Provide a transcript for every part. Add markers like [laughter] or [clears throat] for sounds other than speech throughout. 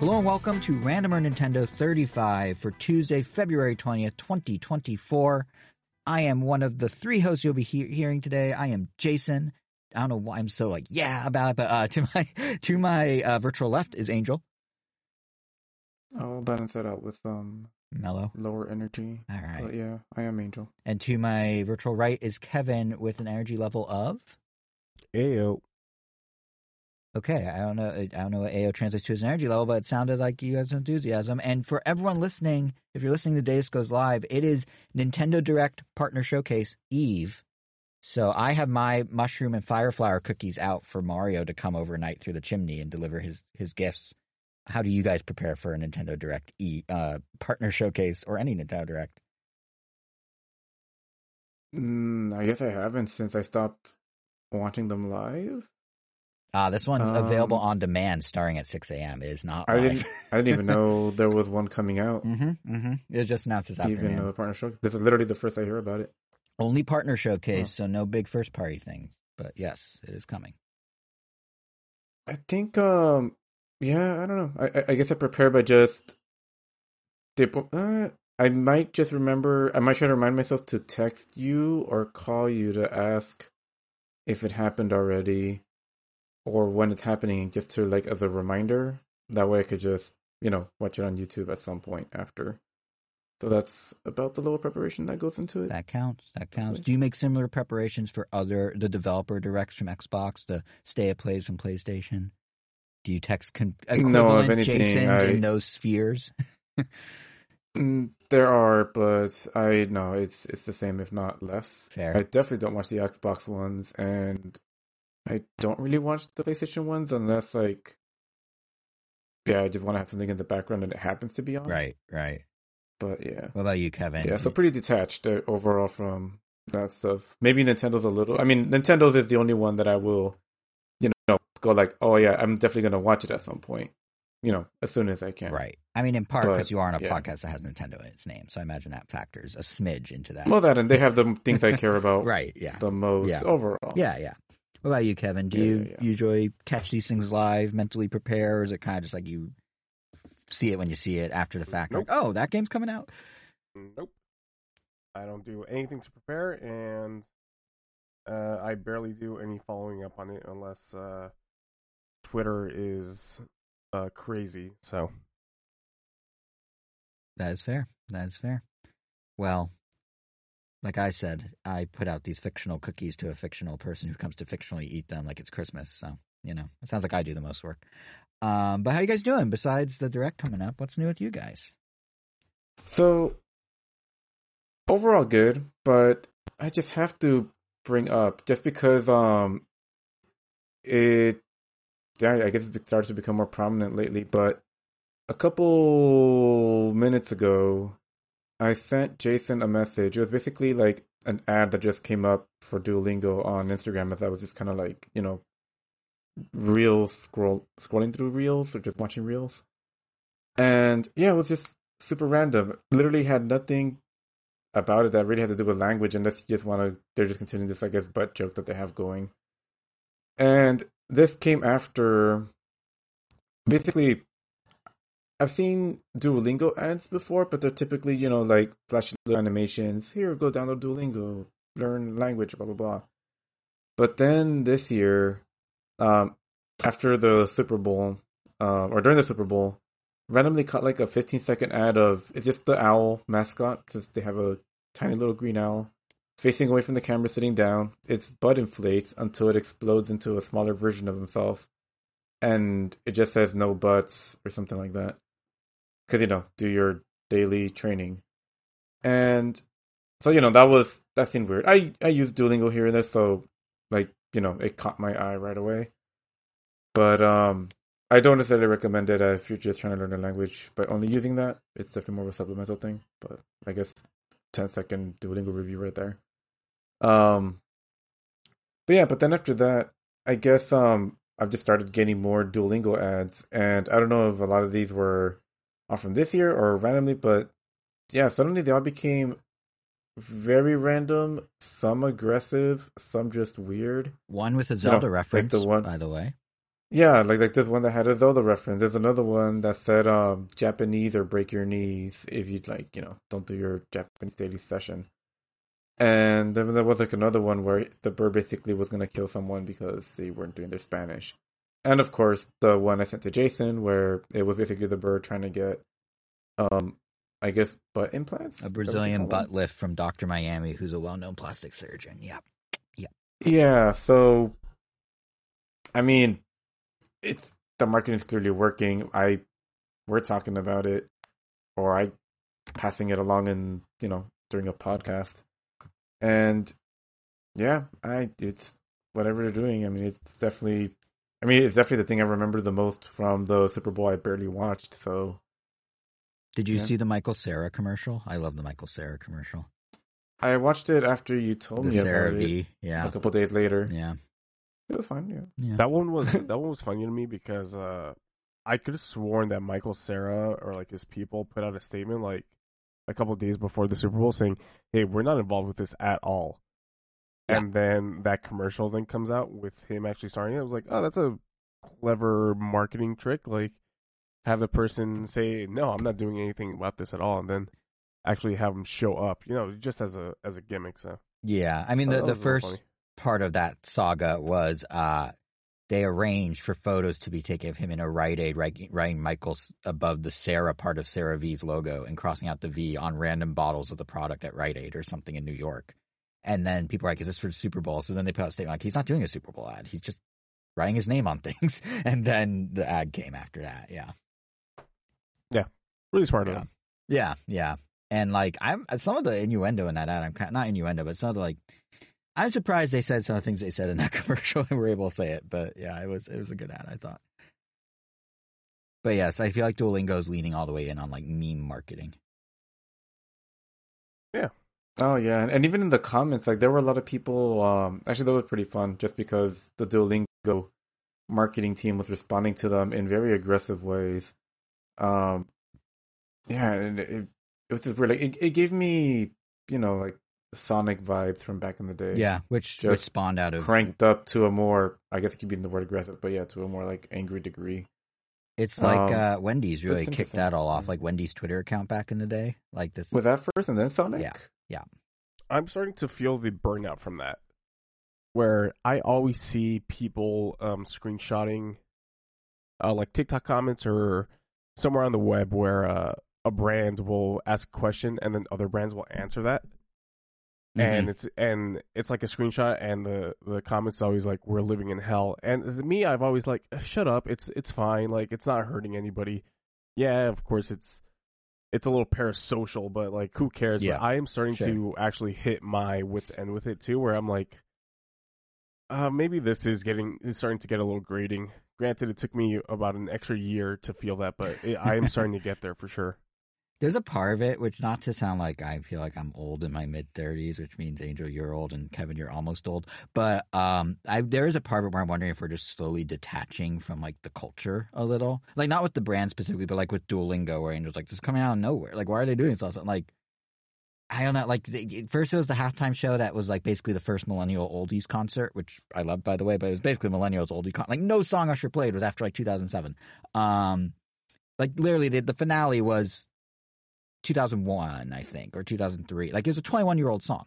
Hello and welcome to Randomer Nintendo 35 for Tuesday, February 20th, 2024. I am one of the three hosts you'll be he- hearing today. I am Jason. I don't know why I'm so like, yeah, about it, but uh, [laughs] to my to my uh, virtual left is Angel. I'll balance that out with um Mellow. lower energy. All right. But yeah, I am Angel. And to my virtual right is Kevin with an energy level of. Ayo. Okay, I don't know. I don't know what AO translates to as an energy level, but it sounded like you had some enthusiasm. And for everyone listening, if you're listening to Days Goes Live, it is Nintendo Direct Partner Showcase Eve. So I have my mushroom and fire flower cookies out for Mario to come overnight through the chimney and deliver his his gifts. How do you guys prepare for a Nintendo Direct E uh, Partner Showcase or any Nintendo Direct? Mm, I guess I haven't since I stopped watching them live. Ah, this one's available Um, on demand, starting at 6 a.m. It is not. I didn't. I didn't even know [laughs] there was one coming out. mm-hmm, mm-hmm. It just announced this afternoon. Even a partner show. This is literally the first I hear about it. Only partner showcase, Huh. so no big first party things. But yes, it is coming. I think. Um. Yeah. I don't know. I. I- guess I prepare by just. Dip- Uh, I might just remember. I might try to remind myself to text you or call you to ask if it happened already, or when it's happening, just to like as a reminder. That way, I could just you know watch it on YouTube at some point after. So that's about the little preparation that goes into it. That counts. That counts. Do you make similar preparations for other the developer directs from Xbox, the State of Plays from PlayStation? Do you text con- No, equivalent anything, Jasons I- in those spheres? [laughs] Mm, there are, but I know it's it's the same, if not less. Fair. I definitely don't watch the Xbox ones, and I don't really watch the PlayStation ones unless like, yeah, I just want to have something in the background and it happens to be on. Right, right. But yeah, What about you, Kevin? yeah. So pretty detached uh, overall from that stuff. Maybe Nintendo's a little. I mean, Nintendo's is the only one that I will, you know, go like, oh yeah, I'm definitely gonna watch it at some point. You know, as soon as I can. Right. I mean, in part because you are on a yeah. podcast that has Nintendo in its name, so I imagine that factors a smidge into that. Well, that and they have the [laughs] things I care about right. Yeah. the most Yeah. overall. Yeah. Yeah. What about you, Kevin? Do Yeah, you yeah, usually catch these things live, mentally prepare, or is it kind of just like you see it when you see it after the fact? Nope. Like, oh, that game's coming out. Nope. I don't do anything to prepare, and uh, I barely do any following up on it unless uh, Twitter is uh, crazy. So That is fair. That is fair. Well, like I said, I put out these fictional cookies to a fictional person who comes to fictionally eat them like it's Christmas. So, you know, it sounds like I do the most work. Um, but how you guys doing besides the direct coming up? What's new with you guys? So overall good, but I just have to bring up just because um it I guess it started to become more prominent lately, but a couple minutes ago I sent Jason a message. It was basically like an ad that just came up for Duolingo on Instagram as I was just kind of like, you know, reels scroll scrolling through reels or just watching reels. And yeah, it was just super random. Literally had nothing about it that really had to do with language unless you just want to they're just continuing this I guess butt joke that they have going. And this came after basically I've seen Duolingo ads before, but they're typically, you know, like flashy little animations. Here, go download Duolingo, learn language, blah blah blah. But then this year, um, after the Super Bowl, uh, or during the Super Bowl, randomly cut like a 15 second ad of it's just the owl mascot. Just they have a tiny little green owl facing away from the camera, sitting down. Its butt inflates until it explodes into a smaller version of himself, and it just says no butts or something like that. Because you know, do your daily training, and so you know that was that seemed weird. I I use Duolingo here and there, so like you know it caught my eye right away. But um, I don't necessarily recommend it if you're just trying to learn a language by only using that. It's definitely more of a supplemental thing. But I guess 10 second Duolingo review right there. Um, but yeah, but then after that, I guess um I've just started getting more Duolingo ads, and I don't know if a lot of these were all from this year or randomly, but yeah, suddenly they all became very random, some aggressive, some just weird. One with a Zelda like reference, the one- by the way. Yeah, like like this one that had a Zelda reference. There's another one that said um Japanese or break your knees if you'd like, you know, don't do your Japanese daily session. And then there was like another one where the bird basically was gonna kill someone because they weren't doing their Spanish. And of course the one I sent to Jason where it was basically the bird trying to get um I guess butt implants. A that what you Brazilian butt lift from Dr. Miami, who's a well known plastic surgeon. Yep. Yeah, Yeah, so I mean, it's the marketing is clearly working. I we're talking about it, or I passing it along in you know during a podcast, and yeah, I it's whatever they're doing. I mean, it's definitely. I mean, it's definitely the thing I remember the most from the Super Bowl I barely watched. So Did you Yeah. see the Michael Cera commercial? I love the Michael Cera commercial. I watched it after you told The me Cera about it Yeah. a couple days later. Yeah. It was fine. Yeah. Yeah. That one was [laughs] that one was funny to me because uh, I could have sworn that Michael Cera or like his people put out a statement like a couple of days before the Super Bowl saying, "Hey, we're not involved with this at all." Yeah. And then that commercial then comes out with him actually starring it. I was like, "Oh, that's a clever marketing trick." Like, have the person say, "No, I'm not doing anything about this at all," and then actually have him show up. You know, just as a as a gimmick. So Yeah. I mean, that the, the was a little first part of that saga was uh, they arranged for photos to be taken of him in a Rite Aid, writing Michael's above the Cera part of CeraVe's logo and crossing out the V on random bottles of the product at Rite Aid or something in New York. And then people are like, is this for the Super Bowl? So then they put out a statement like, he's not doing a Super Bowl ad. He's just writing his name on [laughs] things. And then the ad came after that. Yeah. Yeah. Really smart of Yeah. him. Yeah, yeah. And like I'm some of the innuendo in that ad, I'm not innuendo, but some of the like I'm surprised they said some of the things they said in that [laughs] commercial and were able to say it. But yeah, it was it was a good ad, I thought. But yes, I feel like Duolingo is leaning all the way in on like meme marketing. Oh yeah, and, and even in the comments, like there were a lot of people. Um, actually, that was pretty fun, just because the Duolingo marketing team was responding to them in very aggressive ways. Um, yeah, and it, it was just weird. Like it, it gave me, you know, like Sonic vibes from back in the day. Yeah, which which Just spawned out of cranked up to a more, I guess it could be in the word aggressive, but yeah, to a more like angry degree. it's like um, uh Wendy's really kicked that all off, like Wendy's Twitter account back in the day. Like this Was that first and then Sonic? Yeah. I'm starting to feel the burnout from that. Where I always see people um, screenshotting uh, like TikTok comments or somewhere on the web where uh, a brand will ask a question and then other brands will answer that. Mhm. And it's and it's like a screenshot and the the comments always like we're living in hell. And to me I've always like shut up, it's it's fine, like it's not hurting anybody. Yeah, of course it's it's a little parasocial, but like who cares? Yeah, but I am starting sure. to actually hit my wits end with it too, where I'm like, uh, maybe this is getting is starting to get a little grating. Granted, it took me about an extra year to feel that, but it, I am starting to get there for sure. There's a part of it, which not to sound like I feel like I'm old in my mid 30s, which means Angel, you're old, and Kevin, you're almost old. But um, I, there is a part of it where I'm wondering if we're just slowly detaching from like the culture a little, like not with the brand specifically, but like with Duolingo, where Angel's like, is coming out of nowhere. Like, why are they doing this? Also, Like, I don't know. Like, the, first it was the halftime show that was like basically the first millennial oldies concert, which I loved by the way, but it was basically millennials oldie con. Like, no song Usher played was after like 2007. Um, like literally the, the finale was 2001, I think, or 2003. Like it was a 21 year old song.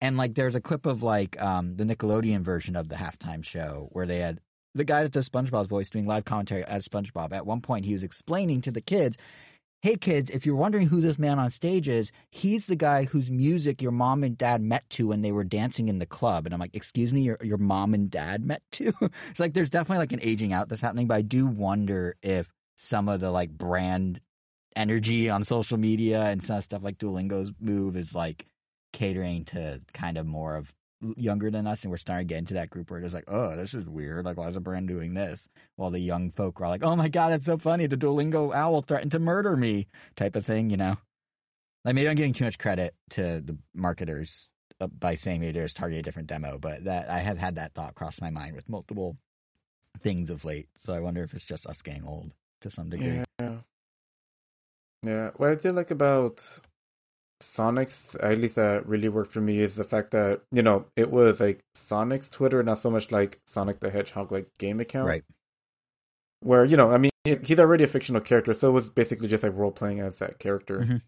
And like there's a clip of like um the Nickelodeon version of the halftime show where they had the guy that does SpongeBob's voice doing live commentary as SpongeBob. At one point, he was explaining to the kids, "Hey kids, if you're wondering who this man on stage is, he's the guy whose music your mom and dad met to when they were dancing in the club." And I'm like, "Excuse me, your your mom and dad met to?" [laughs] it's like there's definitely like an aging out that's happening, but I do wonder if some of the like brand energy on social media and some stuff like Duolingo's move is like catering to kind of more of younger than us and we're starting to get into that group where it's like oh this is weird. Like why is a brand doing this? While the young folk are like oh my god it's so funny. The duolingo owl threatened to murder me type of thing you know? Like maybe i'm giving too much credit to the marketers uh, by saying maybe there's target a different demo but that i have had that thought cross my mind with multiple things of late so i wonder if it's just us getting old to some degree. Yeah. Yeah. What I did like about Sonic's, at least that really worked for me, is the fact that, you know, it was like Sonic's Twitter, not so much like Sonic the Hedgehog, like game account. right where you know, I mean, he's already a fictional character, so it was basically just like role playing as that character. Mhm.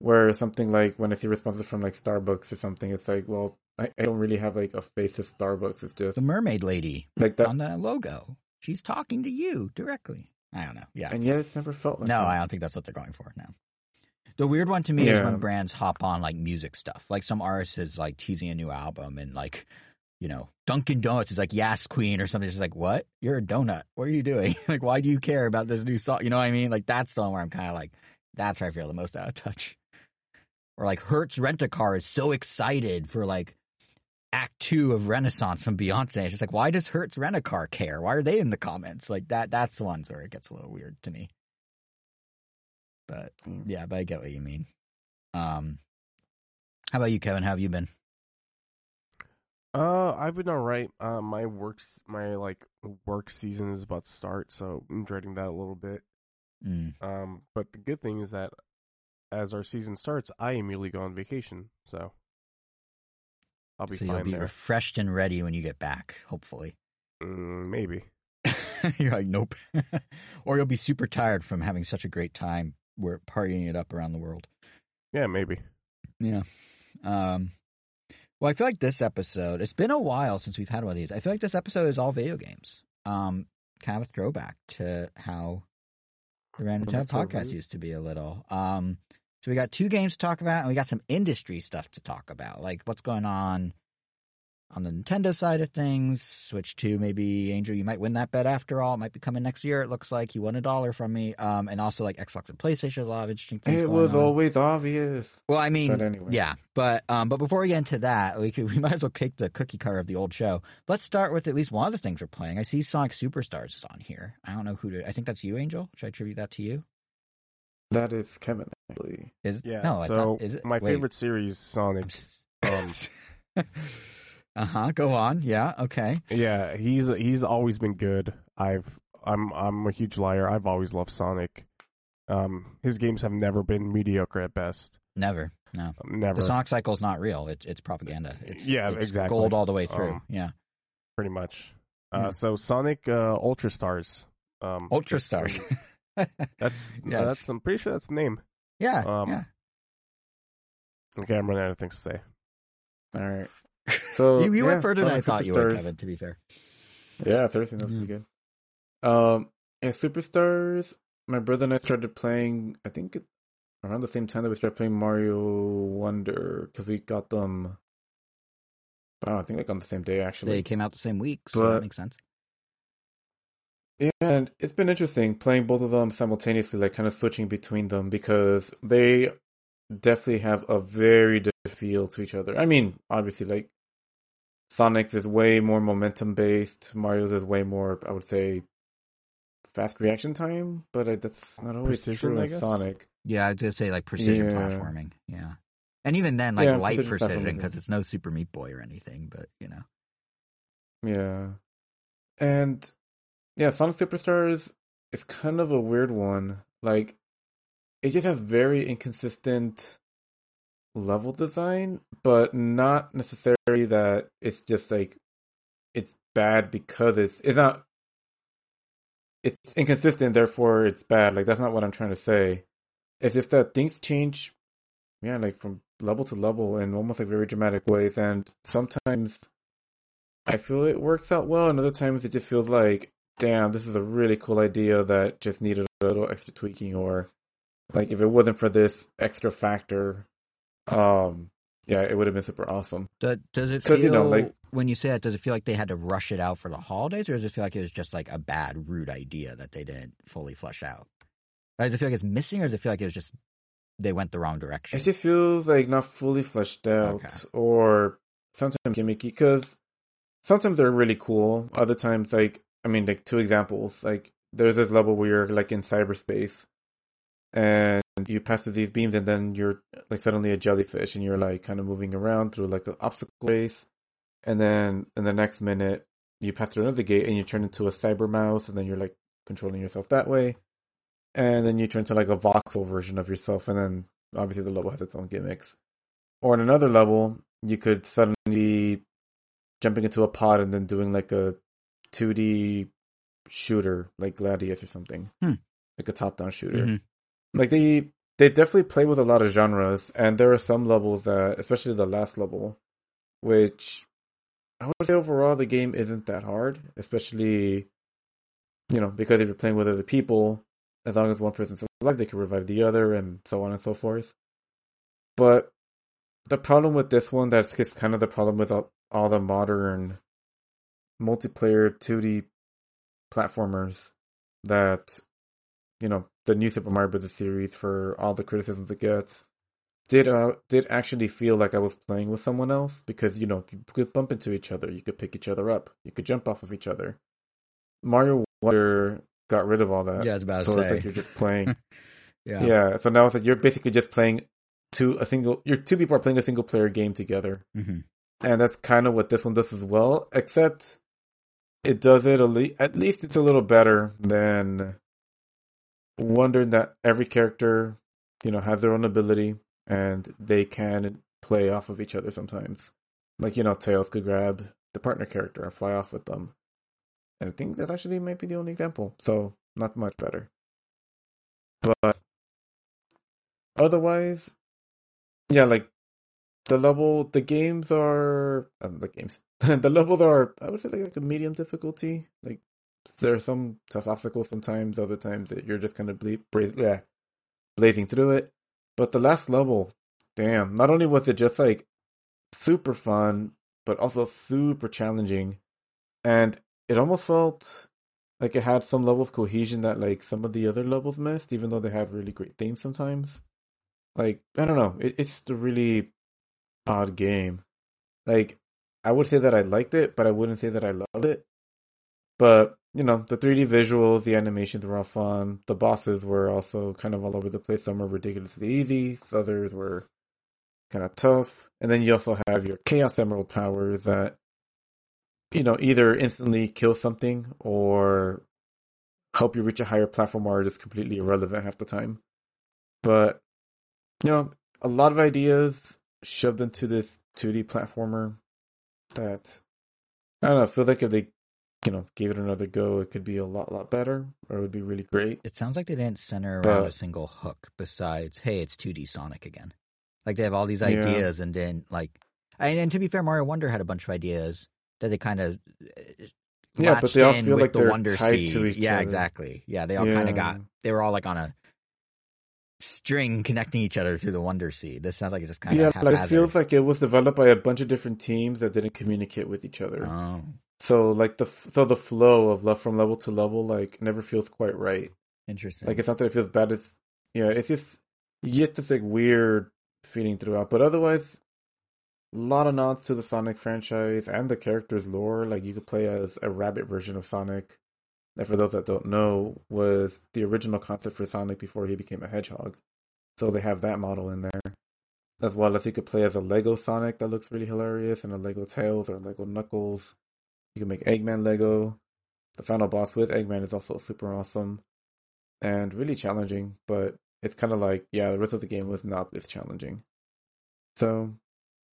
Where something like when I see responses from like Starbucks or something, it's like, well, I, I don't really have like a face of Starbucks. It's just The mermaid lady like that, on the logo. She's talking to you directly. I don't know. Yeah. and yet it's never felt like no, that. I don't think that's what they're going for. No. The weird one to me is when brands hop on like music stuff. Like some artist is like teasing a new album and like, you know, Dunkin' Donuts is like Yas Queen or something. It's just like, what? You're a donut. What are you doing? [laughs] like, why do you care about this new song? You know what I mean? Like that's the one where I'm kind of like, that's where I feel the most out of touch. Or like Hertz Rent a Car is so excited for like Act Two of Renaissance from Beyonce. It's just like, why does Hertz Rent a Car care? Why are they in the comments? Like that. That's the ones where it gets a little weird to me. But Mm. yeah, but I get what you mean. Um, how about you, Kevin? How have you been? Uh, I've been alright. Uh, my works, my like work season is about to start, so I'm dreading that a little bit. Mm. Um, but the good thing is that as our season starts, I immediately go on vacation, so I'll be so you'll be there. refreshed and ready when you get back. Hopefully, mm, maybe. [laughs] you're like, nope. [laughs] or you'll be super tired from having such a great time. We're partying it up around the world. Yeah, maybe. Yeah. Um. Well, I feel like this episode. It's been a while since we've had one of these. I feel like this episode is all video games. Um, kind of a throwback to how the Random Channel podcast used to be a little. Um, so we got two games to talk about, and we got some industry stuff to talk about, like what's going on on the Nintendo side of things. Switch two, maybe Angel, you might win that bet after all. It might be coming next year. It looks like you won a dollar from me. Um, and also like Xbox and PlayStation, a lot of interesting things. It was on. always obvious. Well, I mean, But anyway. yeah, but um, but before we get into that, we could [laughs] we might as well kick the cookie cutter of the old show. Let's start with at least one of the things we're playing. I see Sonic Superstars is on here. I don't know who to. I think that's you, Angel. Should I attribute that to you? That is Kevin, actually. Is Yeah. no? I so thought, is it my Wait. favorite series, Sonic. [laughs] Um, uh huh. Go on. Yeah. Okay. yeah, he's he's always been good. I've I'm I'm a huge liar. I've always loved Sonic. Um, his games have never been mediocre at best. Never. No. Never. The Sonic cycle is not real. It's it's propaganda. It's, Yeah, it's exactly. Gold all the way through. Um, yeah. pretty much. Uh, so Sonic uh, Ultra Stars. Um, Ultra stars. [laughs] That's [laughs] Yes. that's. I'm pretty sure that's the name. Yeah. um, yeah. Okay, I'm running out of things to say. All right. [laughs] So You, you yeah, went further than I thought you would. Kevin. To be fair. Yeah, Thursday that's Yeah. pretty good. Um, yeah, Superstars. My brother and I started playing. I think around the same time that we started playing Mario Wonder because we got them. I don't know, I think like on the same day actually. They came out the same week, so that makes sense. Yeah, and it's been interesting playing both of them simultaneously, like kind of switching between them because they definitely have a very different feel to each other. I mean, obviously, like Sonic's is way more momentum based. Mario's is way more, I would say, fast reaction time. But I, that's not always Precision, true I in guess? Sonic. Yeah, I was gonna say like precision Yeah. platforming. Yeah, and even then, like Yeah, light precision precision because it's no Super Meat Boy or anything. But you know, Yeah. And yeah, Sonic Superstars is kind of a weird one. Like it just has very inconsistent level design, but not necessarily that it's just like it's bad because it's it's not it's inconsistent therefore it's bad. Like that's not what I'm trying to say. It's just that things change yeah, like from level to level in almost like very dramatic ways and sometimes I feel it works out well, and other times it just feels like, damn, this is a really cool idea that just needed a little extra tweaking, or like if it wasn't for this extra factor, um, yeah, it would have been super awesome. does, does it feel you know, like- when you say that? Does it feel like they had to rush it out for the holidays, or does it feel like it was just like a bad, rude idea that they didn't fully flesh out? Or does it feel like it's missing, or does it feel like it was just they went the wrong direction? It just feels like not fully fleshed out, Okay. or sometimes gimmicky. Because sometimes they're really cool. Other times, like I mean, like two examples. Like there's this level where you're like in cyberspace, and you pass through these beams, and then you're like suddenly a jellyfish, and you're like kind of moving around through like an obstacle race, and then in the next minute you pass through another gate, and you turn into a cyber mouse, and then you're like controlling yourself that way, and then you turn to like a voxel version of yourself, and then obviously the level has its own gimmicks. Or in another level, you could suddenly jumping into a pod and then doing like a 2D shooter like Gradius or something, Hmm. like a top-down shooter. Mhm. Like they they definitely play with a lot of genres, and there are some levels that, especially the last level, which I would say overall the game isn't that hard, especially you know because if you're playing with other people, as long as one person's alive, they can revive the other, and so on and so forth. But the problem with this one, that's just kind of the problem with all, all the modern multiplayer 2D platformers that, you know, the new Super Mario Bros. series for all the criticisms it gets did uh did actually feel like I was playing with someone else because you know you could bump into each other, you could pick each other up, you could jump off of each other. Mario Wonder got rid of all that. Yeah, I was about to so it's say. like you're just playing. [laughs] yeah. yeah. So now it's like you're basically just playing two a single. You're two people are playing a single player game together, hmm and that's kind of what this one does as well. Except it does it at least it's a little better than wondering that every character, you know, has their own ability and they can play off of each other sometimes. Like you know, Tails could grab the partner character and fly off with them. And I think that actually might be the only example. So not much better. But otherwise, yeah, like the level, the games are um, the games. [laughs] the levels are, I would say, like, like a medium difficulty. Like there are some tough obstacles sometimes. Other times that you're just kind of ble- yeah, blazing through it. But the last level, damn! Not only was it just like super fun, but also super challenging, and it almost felt like it had some level of cohesion that like some of the other levels missed, even though they had really great themes sometimes. Like I don't know, it, it's a really odd game. Like I would say that I liked it, but I wouldn't say that I loved it. But you know, the 3D visuals, the animations were all fun. The bosses were also kind of all over the place. Some were ridiculously easy, others were kind of tough. And then you also have your Chaos Emerald powers that you know, either instantly kill something or help you reach a higher platform or just completely irrelevant half the time. But, you know, a lot of ideas shoved into this 2D platformer that, I don't know, I feel like if they, you know, gave it another go, it could be a lot, lot better or it would be really great. It sounds like they didn't center around But- a single hook besides, hey, it's 2D Sonic again. Like they have all these Yeah. ideas, and then like, and, and to be fair, Mario Wonder had a bunch of ideas that they kind of Yeah, but they all feel like the they're Wonder tied Seed. to each yeah, other. Yeah, exactly. Yeah, they all kind of got. They were all like on a string connecting each other through the Wonder Seed. This sounds like it just kind Yeah, of like, it feels like it was developed by a bunch of different teams that didn't communicate with each other. oh, So like the so the flow of love from level to level like never feels quite right. interesting. Like it's not that it feels bad. It's yeah, it's just you get this like weird feeling throughout. But otherwise, a lot of nods to the Sonic franchise and the character's lore. Like you could play as a rabbit version of Sonic. That for those that don't know was the original concept for Sonic before he became a hedgehog. So they have that model in there. As well as you could play as a Lego Sonic that looks really hilarious and a Lego Tails or Lego Knuckles. You can make Eggman Lego. The final boss with Eggman is also super awesome and really challenging, but it's kind of like, yeah, the rest of the game was not this challenging. So,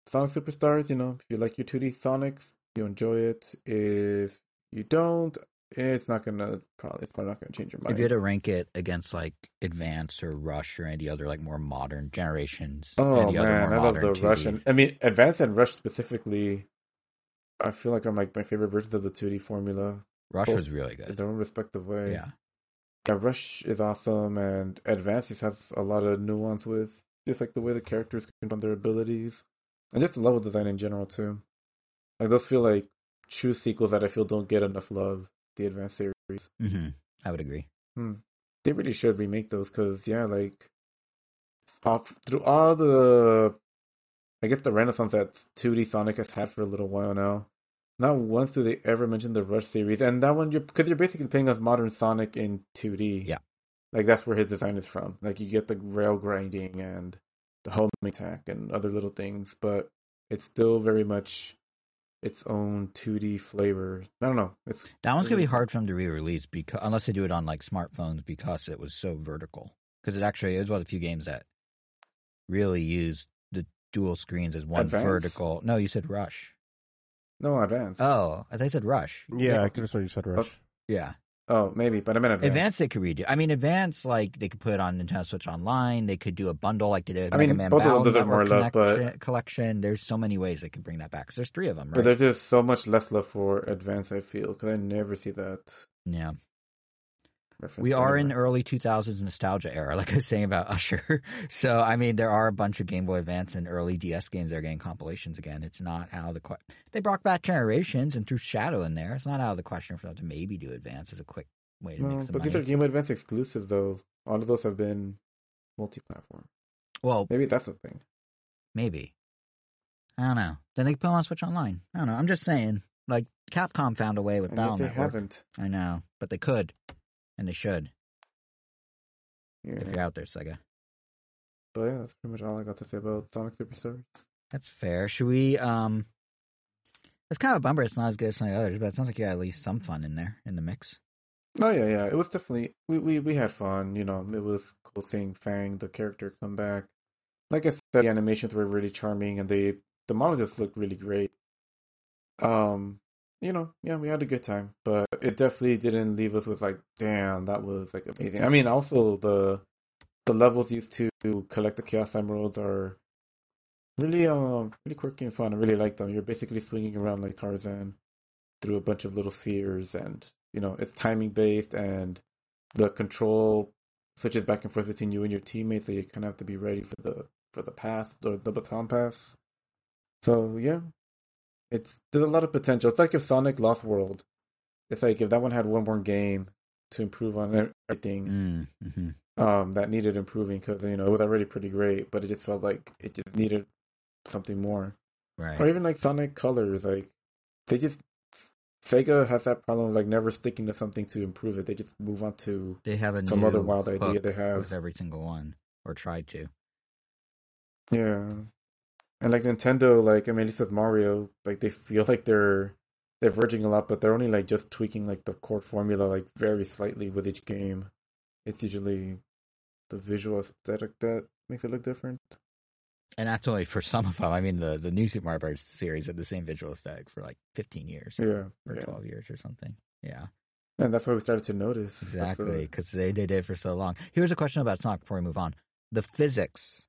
Sonic Superstars, you know, if you like your 2D Sonics, you enjoy it. If you don't, it's not gonna probably it's probably not gonna change your mind. if you had to rank it against like Advance or Rush or any other like more modern generations, oh man, I love the modern Russian. I mean, Advance and Rush specifically. I feel like I'm like my favorite versions of the 2D formula Rush both was really good in their own respective way. Yeah, Yeah, Rush is awesome, and Advance just has a lot of nuance with just like the way the characters can run their abilities, and just the level design in general too. Like those feel like true sequels that I feel don't get enough love. The Advance series, hmm I would agree. hmm. they really should remake those because yeah, like off through all the, I guess the renaissance that 2D Sonic has had for a little while now. Not once do they ever mention the Rush series, and that one you're because you're basically playing as modern Sonic in 2D. Yeah. like that's where his design is from. Like you get the rail grinding and the home attack and other little things, but it's still very much its own 2D flavor. I don't know. It's That one's gonna be hard for them to re-release because unless they do it on like smartphones because it was so vertical. Because it actually is one of the few games that really used the dual screens as one Advance? vertical. No, you said Rush. no advance. Oh, as I thought you said Rush. Yeah, I could have sworn you said oh. Rush. yeah. Oh, maybe, but I meant advanced. Advanced they could redo. I mean, advance like they could put it on Nintendo Switch Online. They could do a bundle like they did. I Mega mean, Man both of them deserve more love, but- collection. There's so many ways they could bring that back. 'Cause there's three of them, right? But there's just so much less love for advance. I feel because I never see that. Yeah. Reference We are in early 2000s nostalgia era, like I was saying about [laughs] Usher. So, I mean, there are a bunch of Game Boy Advance and early DS games that are getting compilations again. It's not out of the question. They brought back Generations and threw Shadow in there. It's not out of the question for them to maybe do Advance as a quick way to No, make some money. but money. these are Game Boy Advance exclusives, though. All of those have been multi-platform. well, Maybe that's the thing. maybe. I don't know. Then they put them on Switch Online. I don't know. I'm just saying. Like, Capcom found a way with And Battle they Network. haven't. I know. But they could. And they should. Yeah. If you're out there, Sega. But yeah, that's pretty much all I got to say about Sonic Superstars. That's fair. Should we? Um, it's kind of a bummer. It's not as good as some of the others, but it sounds like you had at least some fun in there in the mix. Oh yeah, yeah. It was definitely we, we we had fun. You know, it was cool seeing Fang, the character, come back. Like I said, the animations were really charming, and they the model just looked really great. Um, you know, yeah, we had a good time, but it definitely didn't leave us with like, damn, that was like amazing. I mean, also the the levels used to collect the Chaos Emeralds are really um really quirky and fun. I really like them. You're basically swinging around like Tarzan through a bunch of little spheres, and you know it's timing based, and the control switches back and forth between you and your teammates, so you kind of have to be ready for the for the pass or the baton pass. So yeah, it's there's a lot of potential. It's like if Sonic Lost World. It's like if that one had one more game to improve on everything Mm, hmm um, that needed improving because you know it was already pretty great, but it just felt like it just needed something more. Right. Or even like Sonic Colors, like they just Sega has that problem of like never sticking to something to improve it. They just move on to They have a some new other wild idea they have. with every single one, or tried to. Yeah, and like Nintendo, like I mean, at least with Mario, like they feel like they're they're verging a lot, but they're only like just tweaking like the core formula like very slightly with each game. It's usually the visual aesthetic that makes it look different. And that's only for some of them. I mean, the the new Super Mario Bros. series had the same visual aesthetic for like 15 years Yeah, or yeah. 12 years or something. Yeah, and that's why we started to notice. Exactly. Because they, they did it for so long. Here's a question about Sonic before we move on. The physics.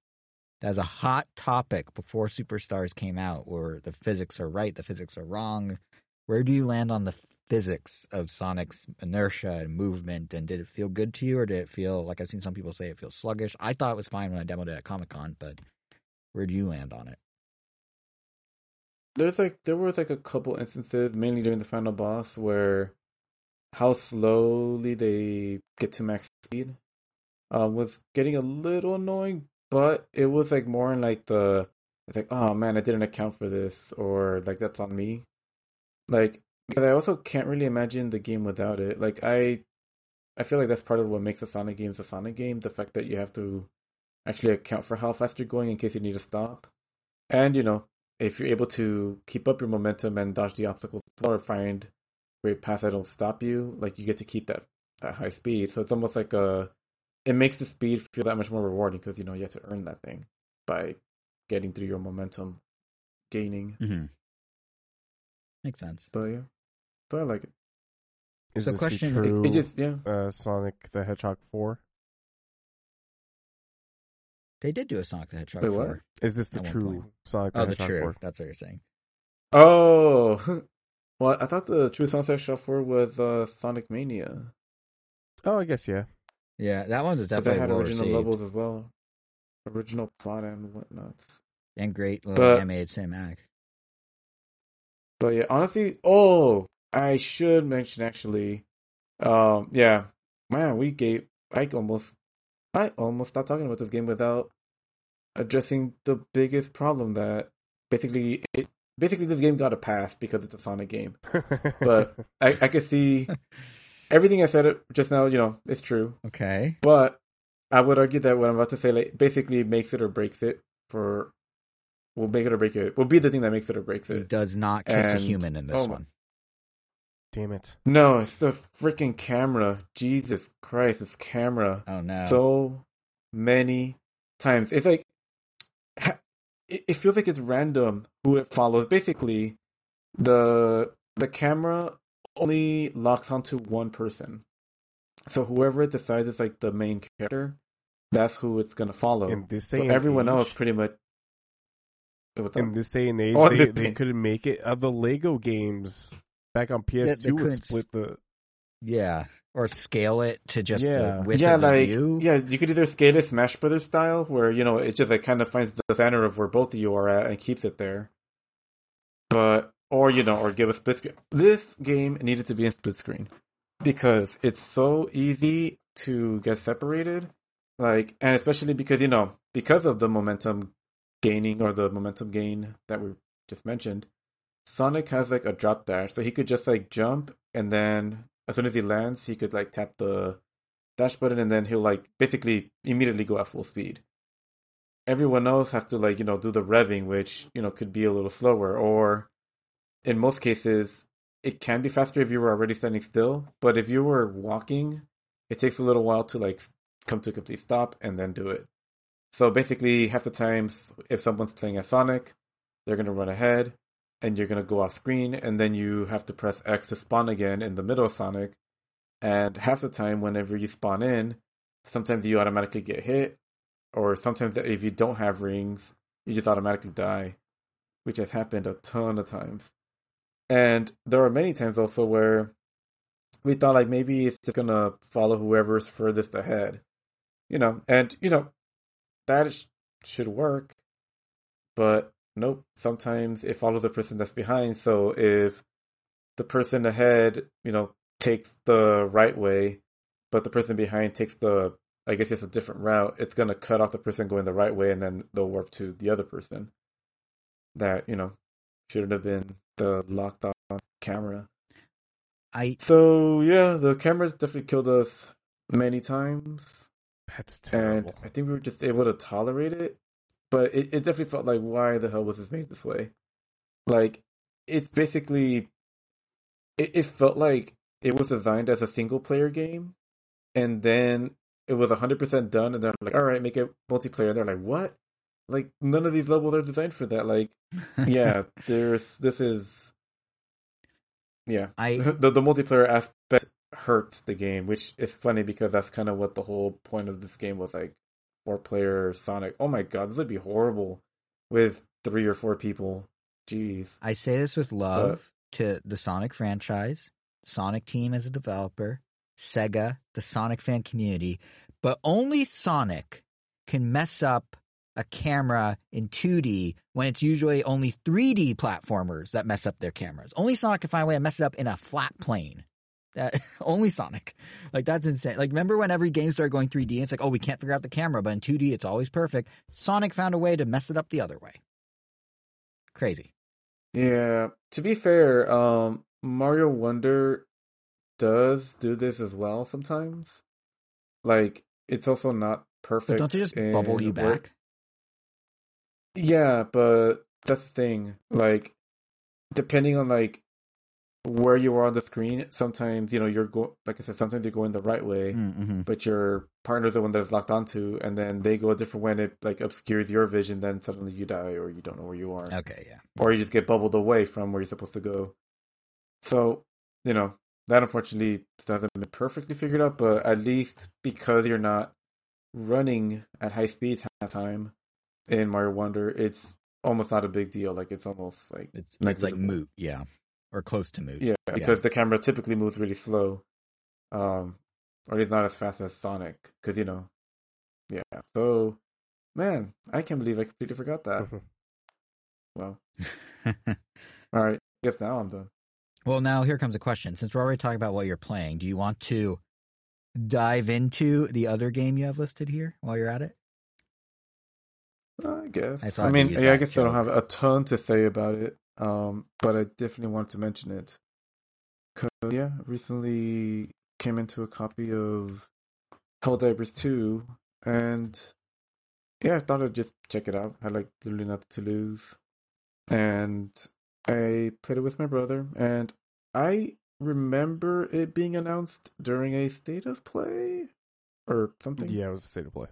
That was a hot topic before Superstars came out, where the physics are right, the physics are wrong. Where do you land on the physics of Sonic's inertia and movement? And did it feel good to you, or did it feel like I've seen some people say it feels sluggish? I thought it was fine when I demoed it at Comic Con, but where do you land on it? There's like there was like a couple instances, mainly during the final boss, where how slowly they get to max speed uh, was getting a little annoying. But it was like more in like the it's like oh man, I didn't account for this, or like that's on me. Like because I also can't really imagine the game without it. Like I, I feel like that's part of what makes a Sonic game a Sonic game. The fact that you have to actually account for how fast you're going in case you need to stop, and you know if you're able to keep up your momentum and dodge the obstacles or find great paths that don't stop you, like you get to keep that that high speed. So it's almost like a it makes the speed feel that much more rewarding because you know you have to earn that thing by getting through your momentum gaining. Mm-hmm. Makes sense. But yeah, but I like it. Is So this question- the It- true It just yeah. uh, Sonic the Hedgehog 4? They did do a Sonic the Hedgehog Wait, what? 4. Is this the true point. Sonic the Oh, the Hedgehog true. 4? That's what you're saying. Oh, [laughs] well, I thought the True Sonic the Hedgehog Four was uh, Sonic Mania. Oh, I guess, yeah. Yeah, that one was definitely. But they had well original received. levels as well, original plot and whatnot. and great little But- animated cinematic. But yeah, honestly, oh, I should mention actually, um, yeah, man, we gave I almost, I almost stopped talking about this game without addressing the biggest problem that basically it basically this game got a pass because it's a Sonic game. But [laughs] I I could see [laughs] everything I said just now. You know, it's true. Okay. But I would argue that what I'm about to say like basically makes it or breaks it for will make it or break it will be the thing that makes it or breaks He it. does not kiss a human in this oh my- one. Damn it. No, it's the freaking camera. Jesus Christ, it's camera. Oh no. So many times. It's like it, it feels like it's random who it follows. Basically, the the camera only locks onto one person. So whoever it decides is like the main character, that's who it's gonna follow. In this day so and everyone age, else pretty much. In this day and age, Oh, they, they couldn't make it. Uh, the Lego games back on PS2 would split the. Yeah, or scale it to just Yeah. the width yeah, of the like view. yeah, you could either scale it Smash Brothers style, where you know it just like kind of finds the center of where both of you are at and keeps it there. But or you know, or give a split screen. This game needed to be in split screen because it's so easy to get separated. Like, and especially because you know, because of the momentum gaining or the momentum gain that we just mentioned, Sonic has like a drop dash, so he could just like jump and then as soon as he lands, he could like tap the dash button and then he'll like basically immediately go at full speed. Everyone else has to like, you know, do the revving, which, you know, could be a little slower, or in most cases, it can be faster if you were already standing still, but if you were walking, it takes a little while to like come to a complete stop and then do it. So basically, half the times, if someone's playing as Sonic, they're gonna run ahead, and you're gonna go off screen, and then you have to press X to spawn again in the middle of Sonic. And half the time, whenever you spawn in, sometimes you automatically get hit, or sometimes if you don't have rings, you just automatically die, which has happened a ton of times. And there are many times also where we thought like maybe it's just gonna follow whoever's furthest ahead, you know, and you know that sh- should work, but nope. Sometimes it follows the person that's behind. So if the person ahead, you know, takes the right way, but the person behind takes the, I guess it's a different route, it's gonna cut off the person going the right way, and then they'll warp to the other person. That you know shouldn't have been the locked on camera. I So yeah, the camera definitely killed us many times, That's and terrible. I think we were just able to tolerate it. But it, it definitely felt like, why the hell was this made this way? Like, it's basically, it, it felt like it was designed as a single player game, and then it was hundred percent done, and they're like, all right, make it multiplayer. They're like, what? Like none of these levels are designed for that. Like, [laughs] yeah, there's this is, yeah, I [laughs] the the multiplayer aspect hurts the game, which is funny because that's kind of what the whole point of this game was like four player Sonic. Oh my god, this would be horrible with three or four people. Jeez. I say this with love to the Sonic franchise, Sonic team as a developer, Sega, the Sonic fan community, but only Sonic can mess up a camera in 2D when it's usually only 3D platformers that mess up their cameras. Only Sonic can find a way to mess it up in a flat plane. That [laughs] only Sonic. Like that's insane. Like remember when every game started going 3D, it's like, oh, we can't figure out the camera, but in 2D it's always perfect. Sonic found a way to mess it up the other way. Crazy. Yeah. To be fair, um, Mario Wonder does do this as well sometimes. Like it's also not But perfect. don't they just bubble you back? Yeah, but that's the thing. Like, depending on like where you are on the screen, sometimes you know you're going. Like I said, sometimes you're going the right way, Mm-hmm. but your partner's the one that's locked onto, and then they go a different way, and it like obscures your vision. Then suddenly you die, or you don't know where you are, Okay, yeah. or you just get bubbled away from where you're supposed to go. So you know that unfortunately hasn't been perfectly figured out, but at least because you're not running at high speeds half the time in Mario Wonder, it's almost not a big deal. Like it's almost like It's it's like Negligible. moot, yeah, or close to moot. yeah, because the camera typically moves really slow, um, or it's not as fast as Sonic. Because you know, yeah. So, man, I can't believe I completely forgot that. [laughs] Well, [laughs] all right. Guess now I'm done. well, now here comes a question. Since we're already talking about what you're playing, do you want to dive into the other game you have listed here while you're at it? I guess. I I, mean, yeah, I that guess I don't have a ton to say about it. Um, but I definitely wanted to mention it. Cause yeah, recently came into a copy of Helldivers 2, and yeah, I thought I'd just check it out. I had like literally nothing to lose, and I played it with my brother, and I remember it being announced during a state of play or something. Yeah, it was a state of play.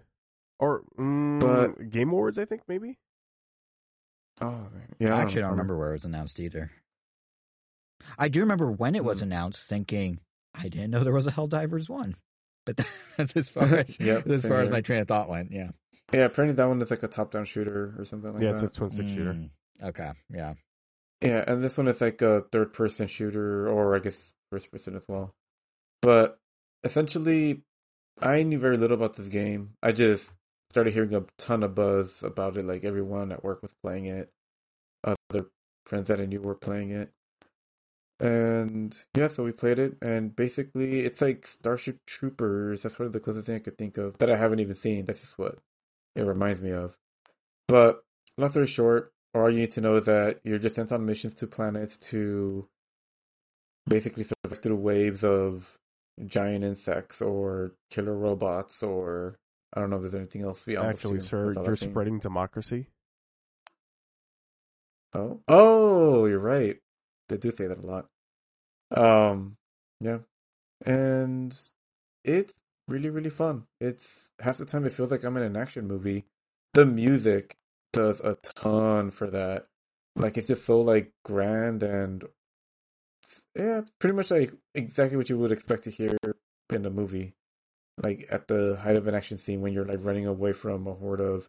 Or mm, But- Game Awards, I think maybe. Oh, man. yeah. I actually don't remember where it was announced either. I do remember when it was Hmm. announced, thinking I didn't know there was a Helldivers one. but [laughs] that's as far [laughs] as Yep, as same far as my train of thought went. Yeah. Yeah, apparently that one is like a top-down shooter or something like yeah, that. it's a twin stick shooter. Mm, Okay. Yeah. Yeah, and this one is like a third person shooter, or I guess first person as well. But essentially, I knew very little about this game. I just started hearing a ton of buzz about it. Like everyone at work was playing it, other friends that I knew were playing it. And yeah, so we played it, and basically it's like Starship Troopers. That's one of the closest thing I could think of that I haven't even seen. That's just what it reminds me of. But long story short, all you need to know is that you're just sent on missions to planets to basically survive through waves of giant insects or killer robots or I don't know if there's anything else beyond. Actually, sir, you're spreading democracy. Oh, oh, you're right. They do say that a lot. Um, yeah, and it's really, really fun. It's half the time it feels like I'm in an action movie. The music does a ton for that. Like it's just so like grand and yeah, pretty much like exactly what you would expect to hear in a movie. Like at the height of an action scene when you're like running away from a horde of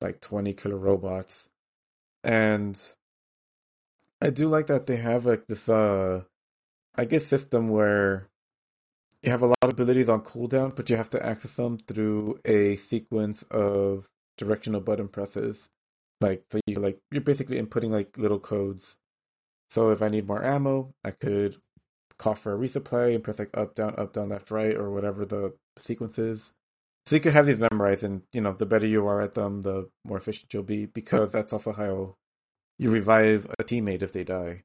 like 20 killer robots. And I do like that they have like this uh I guess system where you have a lot of abilities on cooldown, but you have to access them through a sequence of directional button presses. Like so you like you're basically inputting like little codes. So if I need more ammo, I could call for a resupply and press like up, down, up, down, left, right, or whatever the sequence is. So you could have these memorized, and you know, the better you are at them, the more efficient you'll be. Because that's also how you revive a teammate if they die.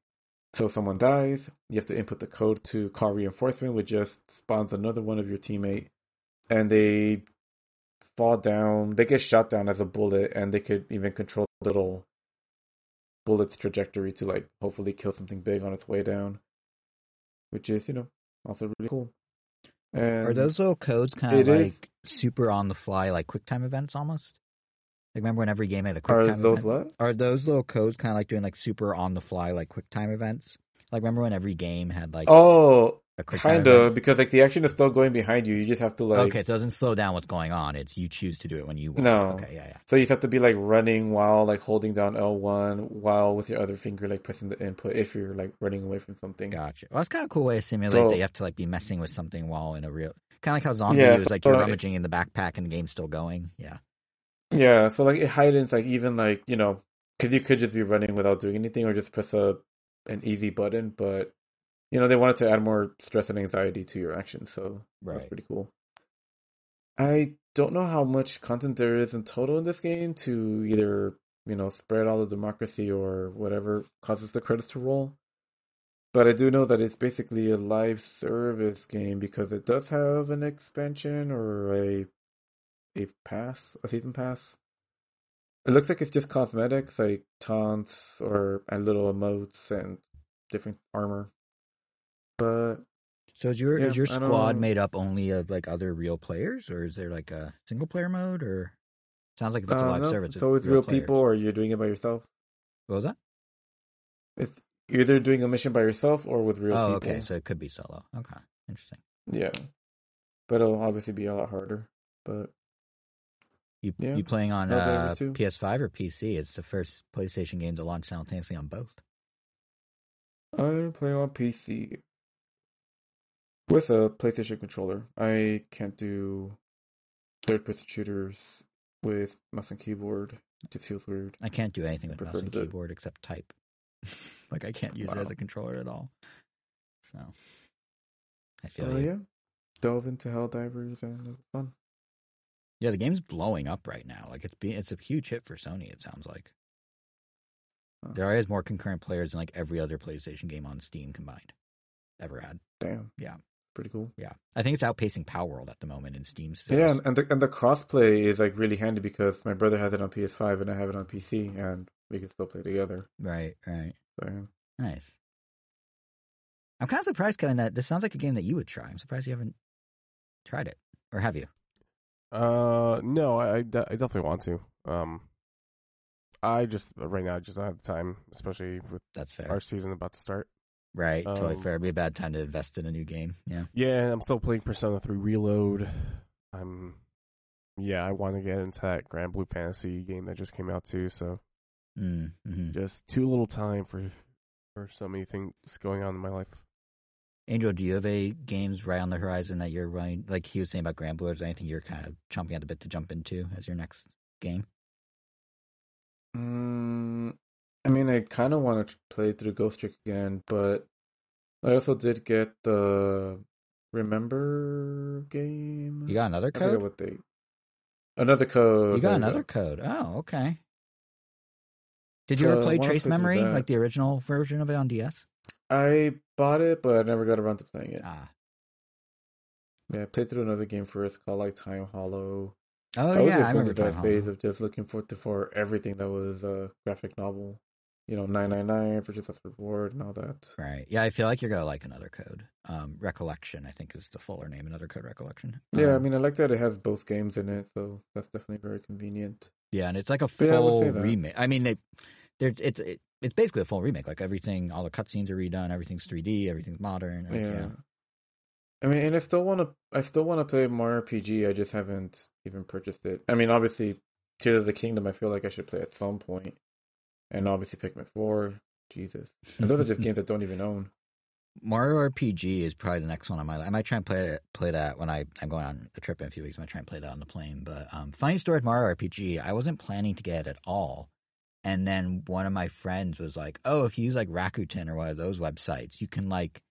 So someone dies, you have to input the code to call reinforcement, which just spawns another one of your teammate, and they fall down. They get shot down as a bullet, and they could even control the little bullet's trajectory to like hopefully kill something big on its way down, which is you know also really cool. And Are those little codes kind of is- like super on the fly, like QuickTime events almost? Like remember when every game had a quick time? are QuickTime those event? what? Are those little codes kind of like doing like super on the fly, like QuickTime events? Like remember when every game had like Oh, a QuickTime kind of because like the action is still going behind you. You just have to like okay, so it doesn't slow down what's going on. It's you choose to do it when you want. No. Okay, yeah, yeah. So you have to be like running while like holding down L one while with your other finger like pressing the input if you're like running away from something. Gotcha. Well, that's kind of a cool way to simulate So- that you have to like be messing with something while in a real kind of like how zombie Yeah, is like so you're it- rummaging in the backpack and the game's still going. Yeah. Yeah, so like it heightens like even like you know because you could just be running without doing anything or just press a an easy button, but you know they wanted to add more stress and anxiety to your actions, so that's pretty cool. I don't know how much content there is in total in this game to either you know spread all the democracy or whatever causes the credits to roll. But I do know that it's basically a live service game because it does have an expansion or a a pass, a season pass. It looks like it's just cosmetics, like taunts or and little emotes and different armor. But So is your Yeah, is your squad made up only of like other real players, or is there like a single player mode? Or sounds like if it's a uh, live no, service, so with real players. people, or you're doing it by yourself. What was that? It's either doing a mission by yourself or with real oh, people. okay. So it could be solo. Okay, interesting. Yeah, but it'll obviously be a lot harder. But You Yeah. you playing on uh. PS5 or PC? It's the first PlayStation game to launch simultaneously on both. I'm playing on PC with a PlayStation controller. I can't do third-person shooters with mouse and keyboard. It just feels weird. I can't do anything with mouse and to- keyboard except type. [laughs] like I can't use it as a controller at all. So I feel Uh, you. yeah, delve into Helldivers and it was fun. Yeah, the game's blowing up right now. Like it's being it's a huge hit for Sony. It sounds like Huh. there is more concurrent players than like every other PlayStation game on Steam combined ever had. Damn. Yeah. Pretty cool. Yeah, I think it's outpacing Palworld at the moment in Steam. Yeah, sales. and, and the and the crossplay is like really handy because my brother has it on PS5 and I have it on PC, and we can still play together. right, right, So, yeah. nice. I'm kind of surprised, Kevin, that this sounds like a game that you would try. I'm surprised you haven't tried it, or have you? Uh, no, I, I, de- I definitely want to. Um, I just right now I just don't have the time, especially with That's fair. our season about to start. Right, totally Um, fair. It'd be a bad time to invest in a new game. Yeah. Yeah, I'm still playing Persona 3 Reload. I'm yeah, I want to get into that Granblue Fantasy game that just came out too. So Mm, hmm just too little time for for so many things going on in my life. Angel, do you have a games right on the horizon that you're running? Like he was saying about Granblue, is there anything you're kind of chomping at the bit to jump into as your next game? Mm, I mean, I kind of want to play through Ghost Trick again, but I also did get the Remember game. You got another I forget code? what they. Another code. You got another go. code. Oh, okay. Did you So, ever play Trace Memory, like the original version of it on DS? I bought it, but I never got around to playing it. Ah. Yeah, I played through another game first called like Time Hollow. Oh, I was yeah, just I remember that phase Hollow. of just looking for for everything that was a graphic novel. You know, nine nine nine for just reward and all that. Right. Yeah, I feel like you're going to like another code. Um, Recollection, I think, is the fuller name. Another code Recollection. Yeah, I Um, mean, I like that it has both games in it, so that's definitely very convenient. Yeah, and it's like a But yeah, I full remake. I mean, they, they're, it's it, it's basically a full remake. Like everything, all the cutscenes are redone. Everything's 3D. Everything's modern. like, Yeah. I mean, and I still want to. I still want to play Mario RPG. I just haven't even purchased it. I mean, obviously, Tears of the Kingdom. I feel like I should play at some point, and obviously Pikmin Four. Jesus, and those are just [laughs] games I don't even own. Mario RPG is probably the next one on my. I might try and play it, play that when I I'm going on a trip in a few weeks. I might try and play that on the plane. But um, funny story with Mario RPG, I wasn't planning to get it at all, and then one of my friends was like, "Oh, if you use like Rakuten or one of those websites, you can like."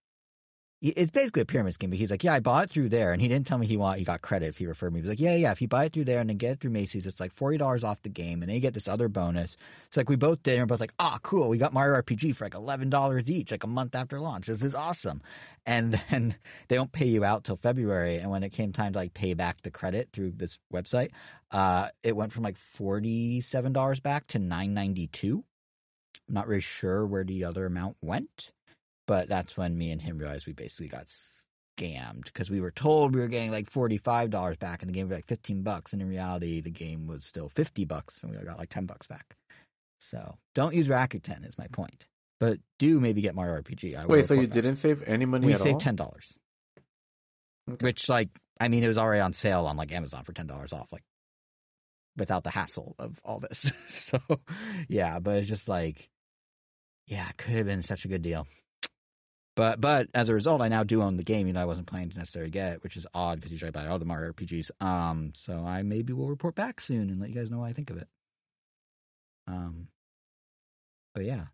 It's basically a pyramid scheme, but he's like, "Yeah, I bought it through there," and he didn't tell me he want he got credit if he referred me. He was like, "Yeah, yeah, if you buy it through there and then get it through Macy's, it's like forty dollars off the game, and then you get this other bonus." It's like we both did, and we're both like, "Ah, cool, we got Mario RPG for like eleven dollars each, like a month after launch. This is awesome." And then [laughs] they don't pay you out till February, and when it came time to like pay back the credit through this website, uh, it went from like forty seven dollars back to nine ninety two. I'm not really sure where the other amount went, but that's when me and him realized we basically got scammed because we were told we were getting like forty five dollars back, and the game was like fifteen bucks, and in reality, the game was still fifty bucks, and we got like ten bucks back. So don't use Rakuten is my point, but do maybe get Mario RPG. I Wait, so you back. didn't save any money We at saved all? ten dollars, Okay. which like I mean it was already on sale on like Amazon for ten dollars off, like without the hassle of all this. [laughs] so yeah, but it's just like yeah, it could have been such a good deal. But but as a result, I now do own the game. You know, I wasn't planning to necessarily get it, which is odd because usually I buy all the Mario RPGs. Um, so I maybe will report back soon and let you guys know what I think of it. Um, but yeah.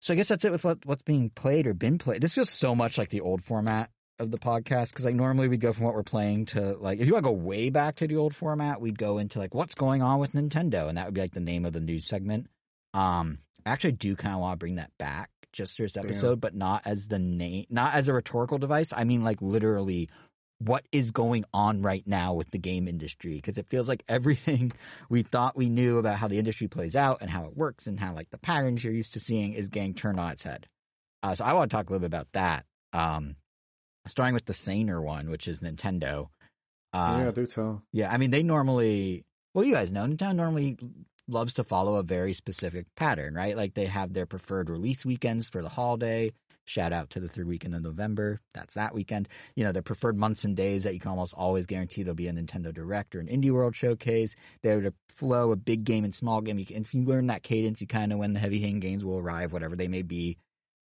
So I guess that's it with what what's being played or been played. This feels so much like the old format of the podcast because like normally we'd go from what we're playing to like if you want to go way back to the old format, we'd go into like what's going on with Nintendo, and that would be like the name of the news segment. Um, I actually do kind of want to bring that back just this Damn. episode, but not as the name, not as a rhetorical device. I mean, like literally, what is going on right now with the game industry? Because it feels like [laughs] everything we thought we knew about how the industry plays out and how it works and how like the patterns you're used to seeing is getting turned on its head. Uh, so I want to talk a little bit about that. Um, starting with the saner one, which is Nintendo. Uh, yeah, do tell. yeah, I mean, they normally, well, you guys know, Nintendo normally loves to follow a very specific pattern, right? Like they have their preferred release weekends for the holiday. Shout out to the third weekend of November. That's that weekend. You know, their preferred months and days that you can almost always guarantee there'll be a Nintendo Direct or an Indie World showcase. They're to flow a big game and small game. You can, if you learn that cadence, you kind of when the heavy hitting games will arrive, whatever they may be.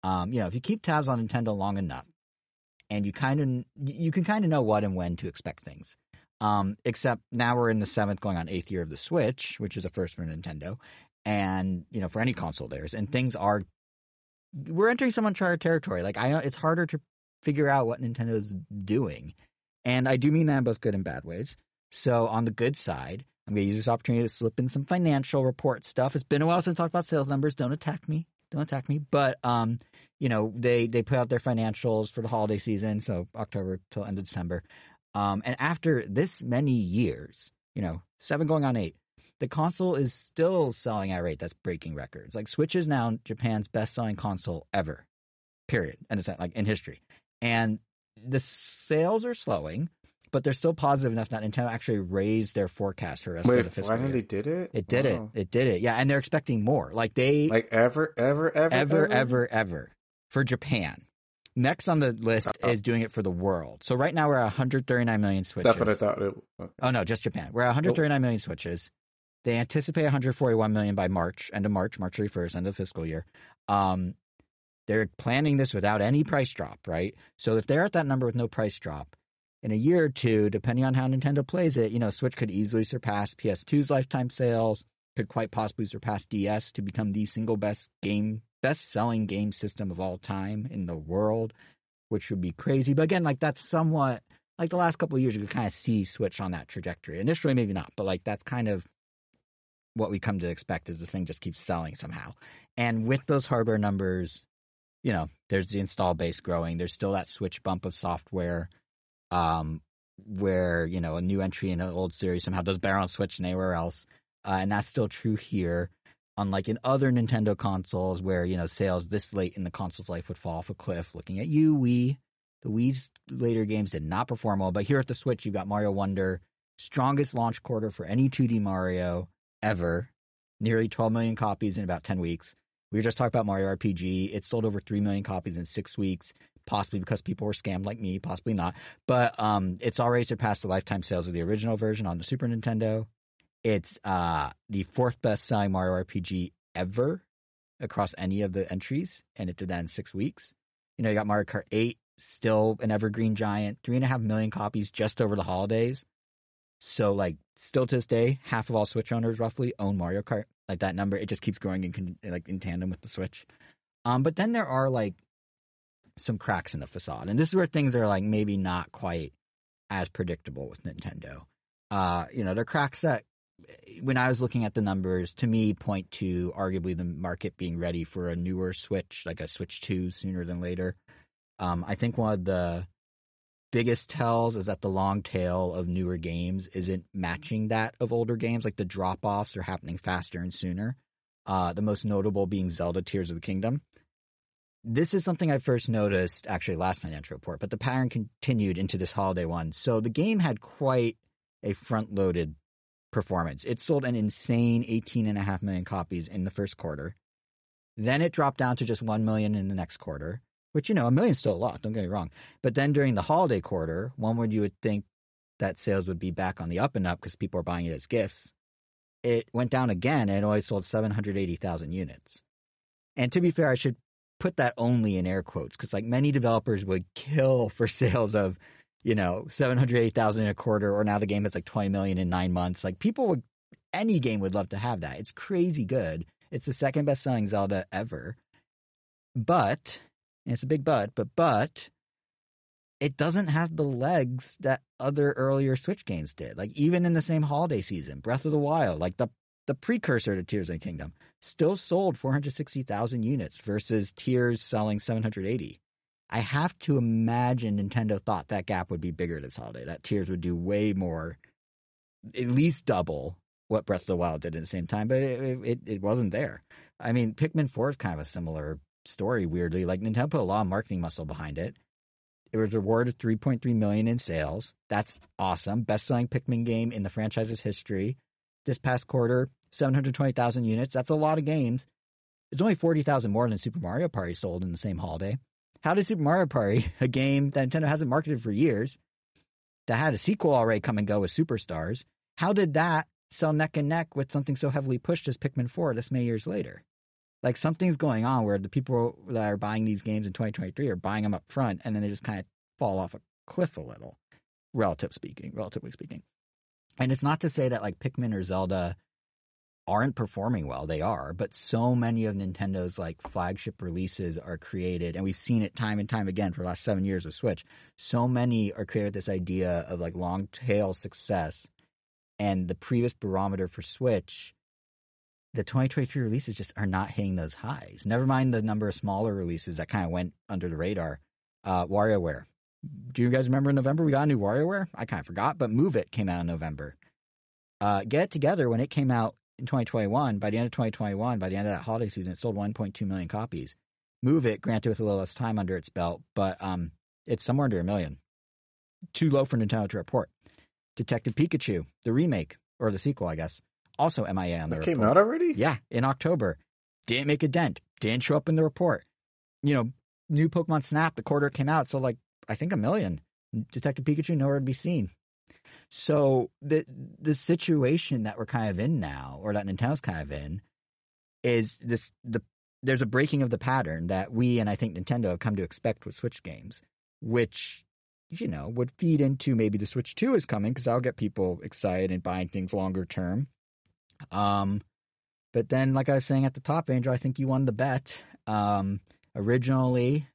Um, you know, if you keep tabs on Nintendo long enough, and you kind of you can kind of know what and when to expect things. Um, except now we're in the seventh, going on eighth year of the Switch, which is a first for Nintendo, and you know for any console there's and things are we're entering some uncharted territory. Like I it's harder to figure out what Nintendo's doing, and I do mean that in both good and bad ways. So on the good side, I'm going to use this opportunity to slip in some financial report stuff. It's been a while since I talked about sales numbers. Don't attack me. Don't attack me. But um, you know, they they put out their financials for the holiday season, so October till end of December. Um, and after this many years, you know, seven going on eight, the console is still selling at a rate that's breaking records. Like Switch is now Japan's best selling console ever. Period. And it's like in history. And the sales are slowing, but they're still positive enough that Nintendo actually raised their forecast for the rest Wait, of the fiscal finally year. did it? It did Wow. it. It did it. Yeah, and they're expecting more. Like they Like ever, ever, ever, ever, ever, ever. for Japan. Next on the list Uh-oh. is doing it for the world. So right now we're at 139 million switches. That's what I thought. It, okay. Oh no, just Japan. We're at 139 million switches. They anticipate 141 million by March, end of March, March 31st, end of fiscal year. Um, they're planning this without any price drop, right? So if they're at that number with no price drop, in a year or two, depending on how Nintendo plays it, you know, Switch could easily surpass PS2's lifetime sales, could quite possibly surpass DS to become the single best game, best selling game system of all time in the world, which would be crazy. But again, like that's somewhat like the last couple of years, you could kind of see Switch on that trajectory. Initially, maybe not, but like that's kind of what we come to expect is the thing just keeps selling somehow. And with those hardware numbers, you know, there's the install base growing. There's still that Switch bump of software, um, where you know a new entry in an old series somehow does better on Switch than anywhere else, uh, and that's still true here. Unlike in other Nintendo consoles, where you know sales this late in the console's life would fall off a cliff. Looking at you, Wii, the Wii's later games did not perform well, but here at the Switch, you've got Mario Wonder, strongest launch quarter for any 2D Mario ever, nearly 12 million copies in about 10 weeks. We were just talking about Mario RPG. It sold over 3 million copies in six weeks, possibly because people were scammed like me, possibly not. But um, it's already surpassed the lifetime sales of the original version on the Super Nintendo. It's uh, the fourth best selling Mario RPG ever across any of the entries, and it did that in six weeks. You know, you got Mario Kart 8, still an evergreen giant, three and a half million copies just over the holidays. So, like, still to this day, half of all Switch owners roughly own Mario Kart. Like that number, it just keeps growing in like in tandem with the Switch. Um, but then there are like some cracks in the facade, and this is where things are like maybe not quite as predictable with Nintendo. Uh, you know, there are cracks that when I was looking at the numbers, to me, point to arguably the market being ready for a newer Switch, like a Switch Two, sooner than later. Um, I think one of the biggest tells is that the long tail of newer games isn't matching that of older games. Like the drop offs are happening faster and sooner. Uh, the most notable being Zelda Tears of the Kingdom. This is something I first noticed actually last financial report, but the pattern continued into this holiday one. So the game had quite a front loaded performance. It sold an insane 18.5 million copies in the first quarter. Then it dropped down to just 1 million in the next quarter, which, you know, a million's still a lot, don't get me wrong. But then during the holiday quarter, one would you would think that sales would be back on the up and up because people are buying it as gifts. It went down again and it only sold 780,000 units. And to be fair, I should put that only in air quotes because like many developers would kill for [laughs] sales of you know, 780,000 in a quarter, or now the game is like 20 million in nine months. Like people would, any game would love to have that. It's crazy good. It's the second best selling Zelda ever. But, it's a big but, but, but, it doesn't have the legs that other earlier Switch games did. Like even in the same holiday season, Breath of the Wild, like the the precursor to Tears of the Kingdom, still sold 460,000 units versus Tears selling 780. I have to imagine Nintendo thought that gap would be bigger this holiday. That Tears would do way more, at least double what Breath of the Wild did at the same time, but it it, it wasn't there. I mean, Pikmin Four is kind of a similar story. Weirdly, like Nintendo put a lot of marketing muscle behind it. It was rewarded 3.3 million in sales. That's awesome. Best selling Pikmin game in the franchise's history. This past quarter, 720,000 units. That's a lot of games. It's only 40,000 more than Super Mario Party sold in the same holiday. How did Super Mario Party, a game that Nintendo hasn't marketed for years, that had a sequel already come and go with Superstars, how did that sell neck and neck with something so heavily pushed as Pikmin 4 this many years later? Like something's going on where the people that are buying these games in 2023 are buying them up front and then they just kind of fall off a cliff a little, relative speaking, relatively speaking. And it's not to say that like Pikmin or Zelda aren't performing well. They are, but so many of Nintendo's like flagship releases are created, and we've seen it time and time again for the last seven years of Switch. So many are created with this idea of like long tail success, and the previous barometer for Switch, the 2023 releases just are not hitting those highs. Never mind the number of smaller releases that kind of went under the radar. Uh, WarioWare. Do you guys remember in November we got a new WarioWare? I kind of forgot, but Move It came out in November. Uh, Get It Together when it came out in 2021, by the end of 2021, by the end of that holiday season, it sold 1.2 million copies. Move It, granted with a little less time under its belt, but um, it's somewhere under a million. Too low for Nintendo to report. Detective Pikachu, the remake, or the sequel, I guess, also MIA on the That report. came out already? Yeah, in October. Didn't make a dent. Didn't show up in the report. You know, new Pokemon Snap, the quarter came out, so like I think a million. Detective Pikachu nowhere to be seen. So the the situation that we're kind of in now, or that Nintendo's kind of in, is this the there's a breaking of the pattern that we and I think Nintendo have come to expect with Switch games, which you know would feed into maybe the Switch Two is coming because I'll get people excited and buying things longer term. Um, but then, like I was saying at the top, Angel, I think you won the bet. Um, originally,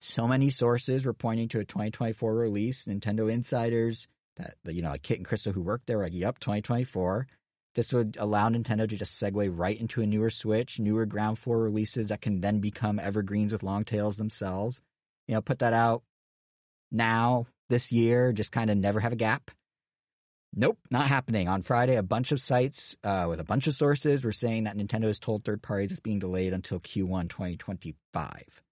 so many sources were pointing to a 2024 release. Nintendo insiders that you know, like Kit and Krysta who worked there, like, "Yep, 2024." This would allow Nintendo to just segue right into a newer Switch, newer ground floor releases that can then become evergreens with long tails themselves. You know, put that out now this year, just kind of never have a gap. Nope, not happening. On Friday, a bunch of sites uh, with a bunch of sources were saying that Nintendo has told third parties it's being delayed until Q1 2025.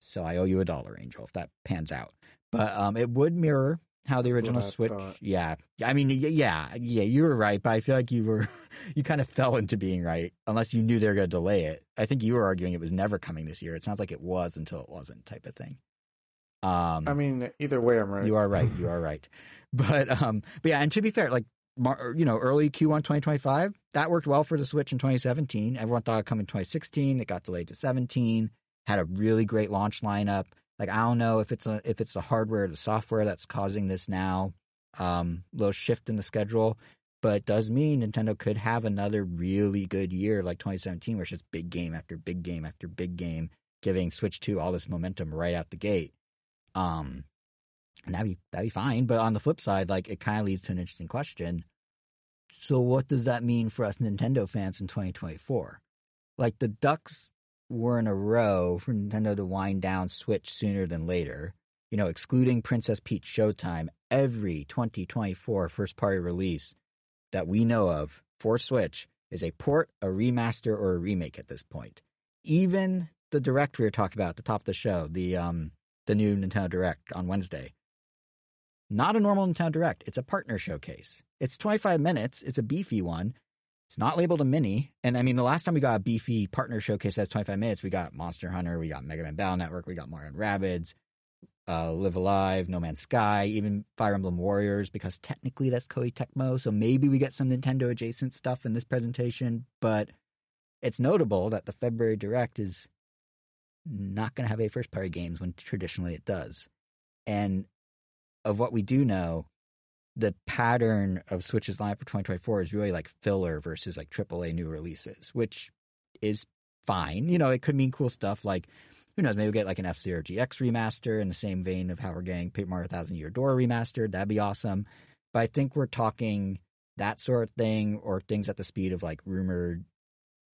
So I owe you a dollar, Angel, if that pans out. But um, it would mirror how the original Switch. thought. Yeah, I mean, yeah, yeah, you were right, but I feel like you were [laughs] you kind of fell into being right, unless you knew they were going to delay it. I think you were arguing it was never coming this year. It sounds like it was until it wasn't, type of thing. Um, I mean, either way, I'm right. you are right. You are right. [laughs] But um, but yeah, and to be fair, like Mar- you know, early Q1 2025, that worked well for the Switch in 2017. Everyone thought it'd come in 2016. It got delayed to 17. Had a really great launch lineup. Like I don't know if it's a, if it's the hardware or the software that's causing this now um, little shift in the schedule, but it does mean Nintendo could have another really good year like 2017, where it's just big game after big game after big game, giving Switch 2 all this momentum right out the gate. Um, and that'd be that'd be fine. But on the flip side, like it kind of leads to an interesting question. So what does that mean for us Nintendo fans in 2024? Like the Ducks were in a row for Nintendo to wind down Switch sooner than later. You know, excluding Princess Peach Showtime, every 2024 first party release that we know of for Switch is a port, a remaster, or a remake at this point. Even the direct we were talking about at the top of the show, the um the new Nintendo Direct on Wednesday. Not a normal Nintendo Direct. It's a partner showcase. It's 25 minutes. It's a beefy one. It's not labeled a mini. And I mean, the last time we got a beefy partner showcase that's 25 minutes, we got Monster Hunter, we got Mega Man Battle Network, we got Mario and Rabbids, uh, Live A Live, No Man's Sky, even Fire Emblem Warriors, because technically that's Koei Tecmo. So maybe we get some Nintendo adjacent stuff in this presentation. But it's notable that the February Direct is not going to have a first party games when traditionally it does. And of what we do know, the pattern of Switch's lineup for 2024 is really like filler versus like AAA new releases, which is fine. You know, it could mean cool stuff like, who knows, maybe we'll get like an F Zero GX remaster in the same vein of how we're getting Paper Mario Thousand Year Door remastered. That'd be awesome. But I think we're talking that sort of thing or things at the speed of like rumored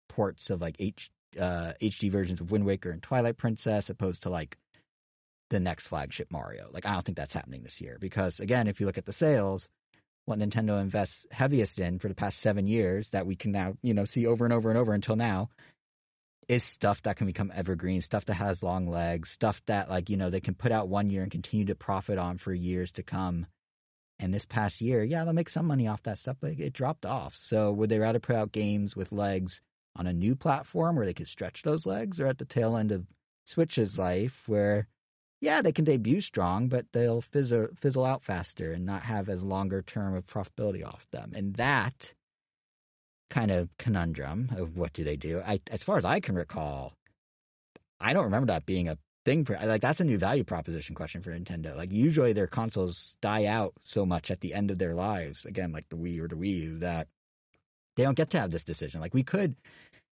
ports of like H, uh, HD versions of Wind Waker and Twilight Princess, opposed to like the next flagship Mario. Like I don't think that's happening this year because again, if you look at the sales, what Nintendo invests heaviest in for the past seven years that we can now, you know, see over and over and over until now is stuff that can become evergreen, stuff that has long legs, stuff that like, you know, they can put out one year and continue to profit on for years to come. And this past year, yeah, they'll make some money off that stuff, but it dropped off. So would they rather put out games with legs on a new platform where they could stretch those legs or at the tail end of Switch's life where yeah, they can debut strong, but they'll fizzle, fizzle out faster and not have as longer term of profitability off them. And that kind of conundrum of what do they do? I, as far as I can recall, I don't remember that being a thing for like that's a new value proposition question for Nintendo. Like usually their consoles die out so much at the end of their lives, again, like the Wii or the Wii U, that they don't get to have this decision. Like we could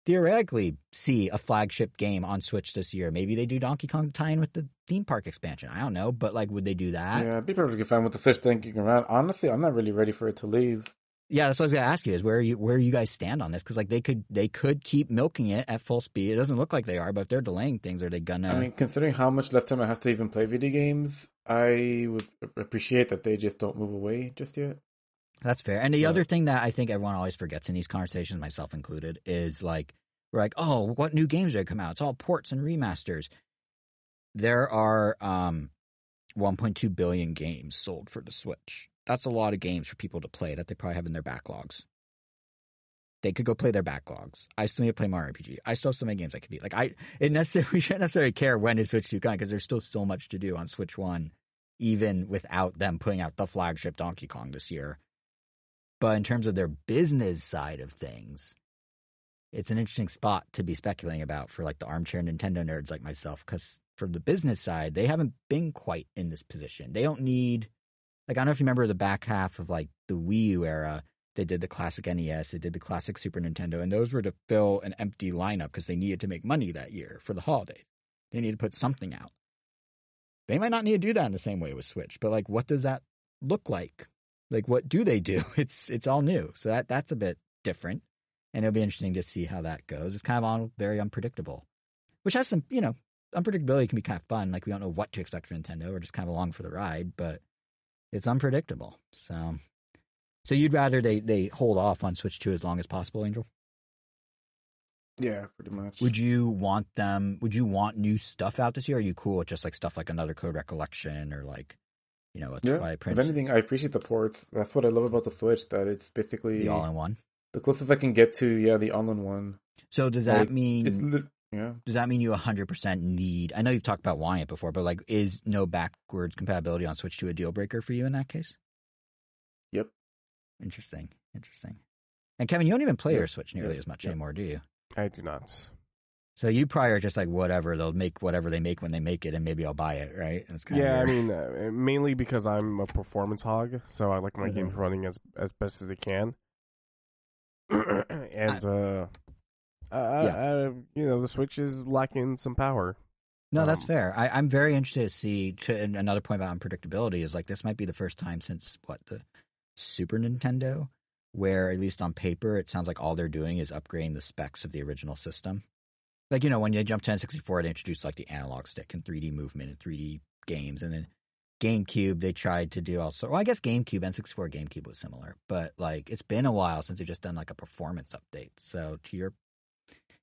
theoretically see a flagship game on Switch this year. Maybe they do Donkey Kong tie in with the theme park expansion. I don't know, but like, would they do that? Yeah, I'd be perfectly fine with the Switch thinking around. Honestly, I'm not really ready for it to leave. Yeah, that's what I was gonna ask you. Is where you where you guys stand on this? Because like they could they could keep milking it at full speed. It doesn't look like they are, but if they're delaying things, are they gonna? I mean, considering how much less time I have to even play video games, I would appreciate that they just don't move away just yet. That's fair. And the Yeah. other thing that I think everyone always forgets in these conversations, myself included, is like we're like, oh, what new games did come out? It's all ports and remasters. There are um 1.2 billion games sold for the Switch. That's a lot of games for people to play that they probably have in their backlogs. They could go play their backlogs. I still need to play Mario RPG. I still have so many games I could beat. Like I, it necessarily [laughs] we shouldn't necessarily care when is Switch Two coming because there's still so much to do on Switch One, even without them putting out the flagship Donkey Kong this year. But in terms of their business side of things, it's an interesting spot to be speculating about for like the armchair Nintendo nerds like myself because from the business side, they haven't been quite in this position. They don't need like I don't know if you remember the back half of like the Wii U era. They did the classic NES, they did the classic Super Nintendo, and those were to fill an empty lineup because they needed to make money that year for the holidays. They needed to put something out. They might not need to do that in the same way with Switch, but like, what does that look like? Like, what do they do? [laughs] It's it's all new, so that that's a bit different, and it'll be interesting to see how that goes. It's kind of all very unpredictable, which has some, you know, unpredictability can be kind of fun. Like we don't know what to expect from Nintendo. We're just kind of along for the ride, but it's unpredictable. So, so you'd rather they they hold off on Switch Two as long as possible, Angel? Yeah, pretty much. Would you want them? Would you want new stuff out this year? Are you cool with just like stuff like another Code Recollection or like, you know, a yeah. Twilight If anything, I appreciate the ports. That's what I love about the Switch. That it's basically the all in one? the closest I can get to. Yeah, the all-in one. So does that Like, mean It's li- yeah. does that mean you 100% need? I know you've talked about wanting it before, but like, is no backwards compatibility on Switch 2 a deal breaker for you in that case? Yep. Interesting. Interesting. And Kevin, you don't even play Yep. your Switch nearly Yep. as much Yep. anymore, do you? I do not. So you probably are just like whatever they'll make whatever they make when they make it, and maybe I'll buy it, right? That's kind Yeah, I mean, uh, mainly because I'm a performance hog, so I like my Mhm. games running as as best as they can. [clears throat] and uh, uh, uh, you know, the Switch is lacking some power. no, that's um, fair. I, I'm very interested to see. To, and another point about unpredictability is like this might be the first time since what the Super Nintendo, where at least on paper it sounds like all they're doing is upgrading the specs of the original system. Like you know when you jump to N64, they introduced like the analog stick and 3D movement and 3D games, and then GameCube they tried to do also. Well, I guess GameCube N64 GameCube was similar, but like it's been a while since they've just done like a performance update. So to your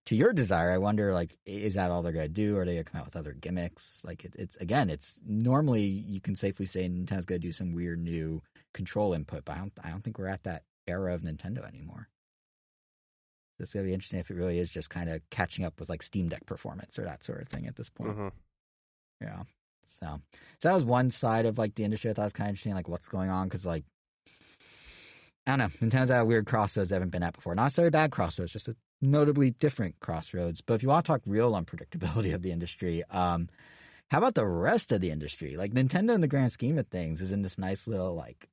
to your desire, I wonder like is that all they're gonna do? Or are they gonna come out with other gimmicks? Like it, it's again, it's normally you can safely say Nintendo's gonna do some weird new control input, but I don't I don't think we're at that era of Nintendo anymore. It's gonna be interesting if it really is just kind of catching up with like Steam Deck performance or that sort of thing at this point. hmm Yeah. So, so that was one side of like the industry I thought was kind of interesting, like what's going on, because like I don't know, Nintendo's at a weird crossroads they haven't been at before. Not necessarily bad crossroads, just a notably different crossroads. But if you want to talk real unpredictability [laughs] of the industry, um, how about the rest of the industry? Like Nintendo, in the grand scheme of things, is in this nice little like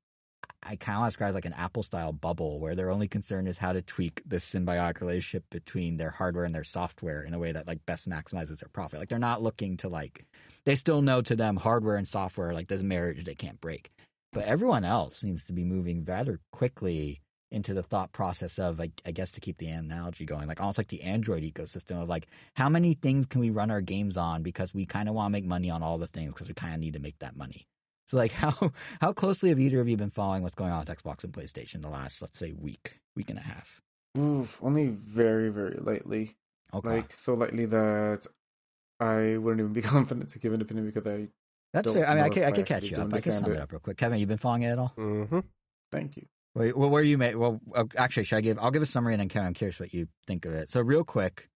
I kind of describe as like an Apple style bubble where their only concern is how to tweak the symbiotic relationship between their hardware and their software in a way that like best maximizes their profit. Like they're not looking to like they still know to them hardware and software like this marriage they can't break. But everyone else seems to be moving rather quickly into the thought process of like I guess to keep the analogy going, like almost like the Android ecosystem of like how many things can we run our games on because we kind of want to make money on all the things because we kind of need to make that money. So like [laughs] how how closely have either of you been following what's going on with Xbox and PlayStation the last let's say week week and a half? Oof, only very, very lightly. Okay, Like so lightly that I wouldn't even be [laughs] confident to give an opinion because I that's fair. I mean, I could I could catch you up. I could sum it it. up real quick. Kevin, you been following it at all? Mm-hmm. thank you. Wait, well, where you made? Well, actually, should I give? I'll give a summary and then Kevin, I'm curious what you think of it. So, real quick,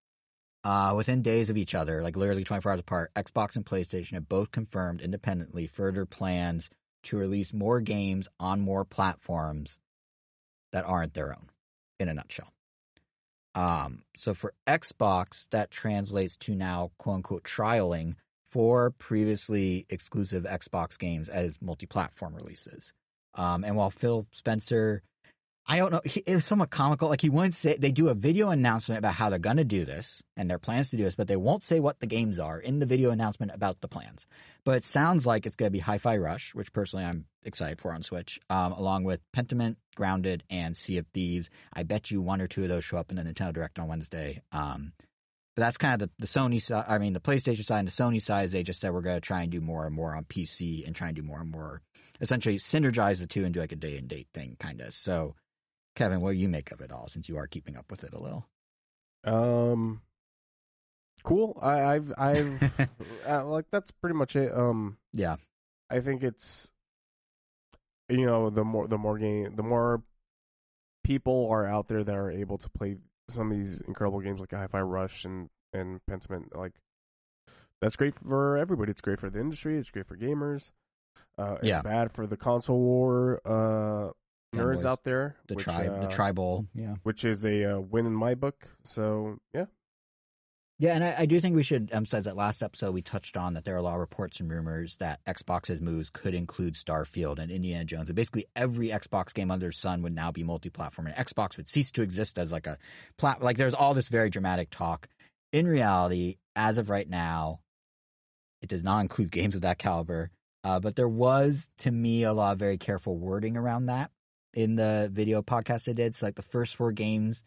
uh, within days of each other, like literally 24 hours apart, Xbox and PlayStation have both confirmed independently further plans to release more games on more platforms that aren't their own. In a nutshell. Um, so for Xbox, that translates to now quote unquote trialing for previously exclusive Xbox games as multi-platform releases. Um, and while Phil Spencer, I don't know, he, it was somewhat comical. Like he wouldn't say they do a video announcement about how they're going to do this and their plans to do this, but they won't say what the games are in the video announcement about the plans. But it sounds like it's going to be Hi-Fi Rush, which personally I'm excited for on Switch, um, along with Pentiment, Grounded, and Sea of Thieves. I bet you one or two of those show up in the Nintendo Direct on Wednesday. Um, but that's kind of the, the Sony side. I mean, the PlayStation side and the Sony side. They just said we're going to try and do more and more on PC and try and do more and more, essentially synergize the two and do like a day and date thing, kind of. So, Kevin, what do you make of it all? Since you are keeping up with it a little. Um, cool. I, I've I've [laughs] uh, like that's pretty much it. Um, Yeah. I think it's you know the more the more game the more people are out there that are able to play some of these incredible games like Hi-Fi Rush and and Pentiment, like that's great for everybody. It's great for the industry. It's great for gamers. Uh, it's Yeah. bad for the console war uh, nerds Fanboys. out there. The which, tribe, uh, the tribal, yeah. which is a uh, win in my book. So yeah, Yeah, and I, I do think we should emphasize that last episode we touched on that there are a lot of reports and rumors that Xbox's moves could include Starfield and Indiana Jones. And basically every Xbox game under the sun would now be multi-platform, and Xbox would cease to exist as like a plat. Like there's all this very dramatic talk. In reality, as of right now, it does not include [laughs] games of that caliber. Uh, but there was, to me, a lot of very careful wording around that in the video podcast they did. So like the first four games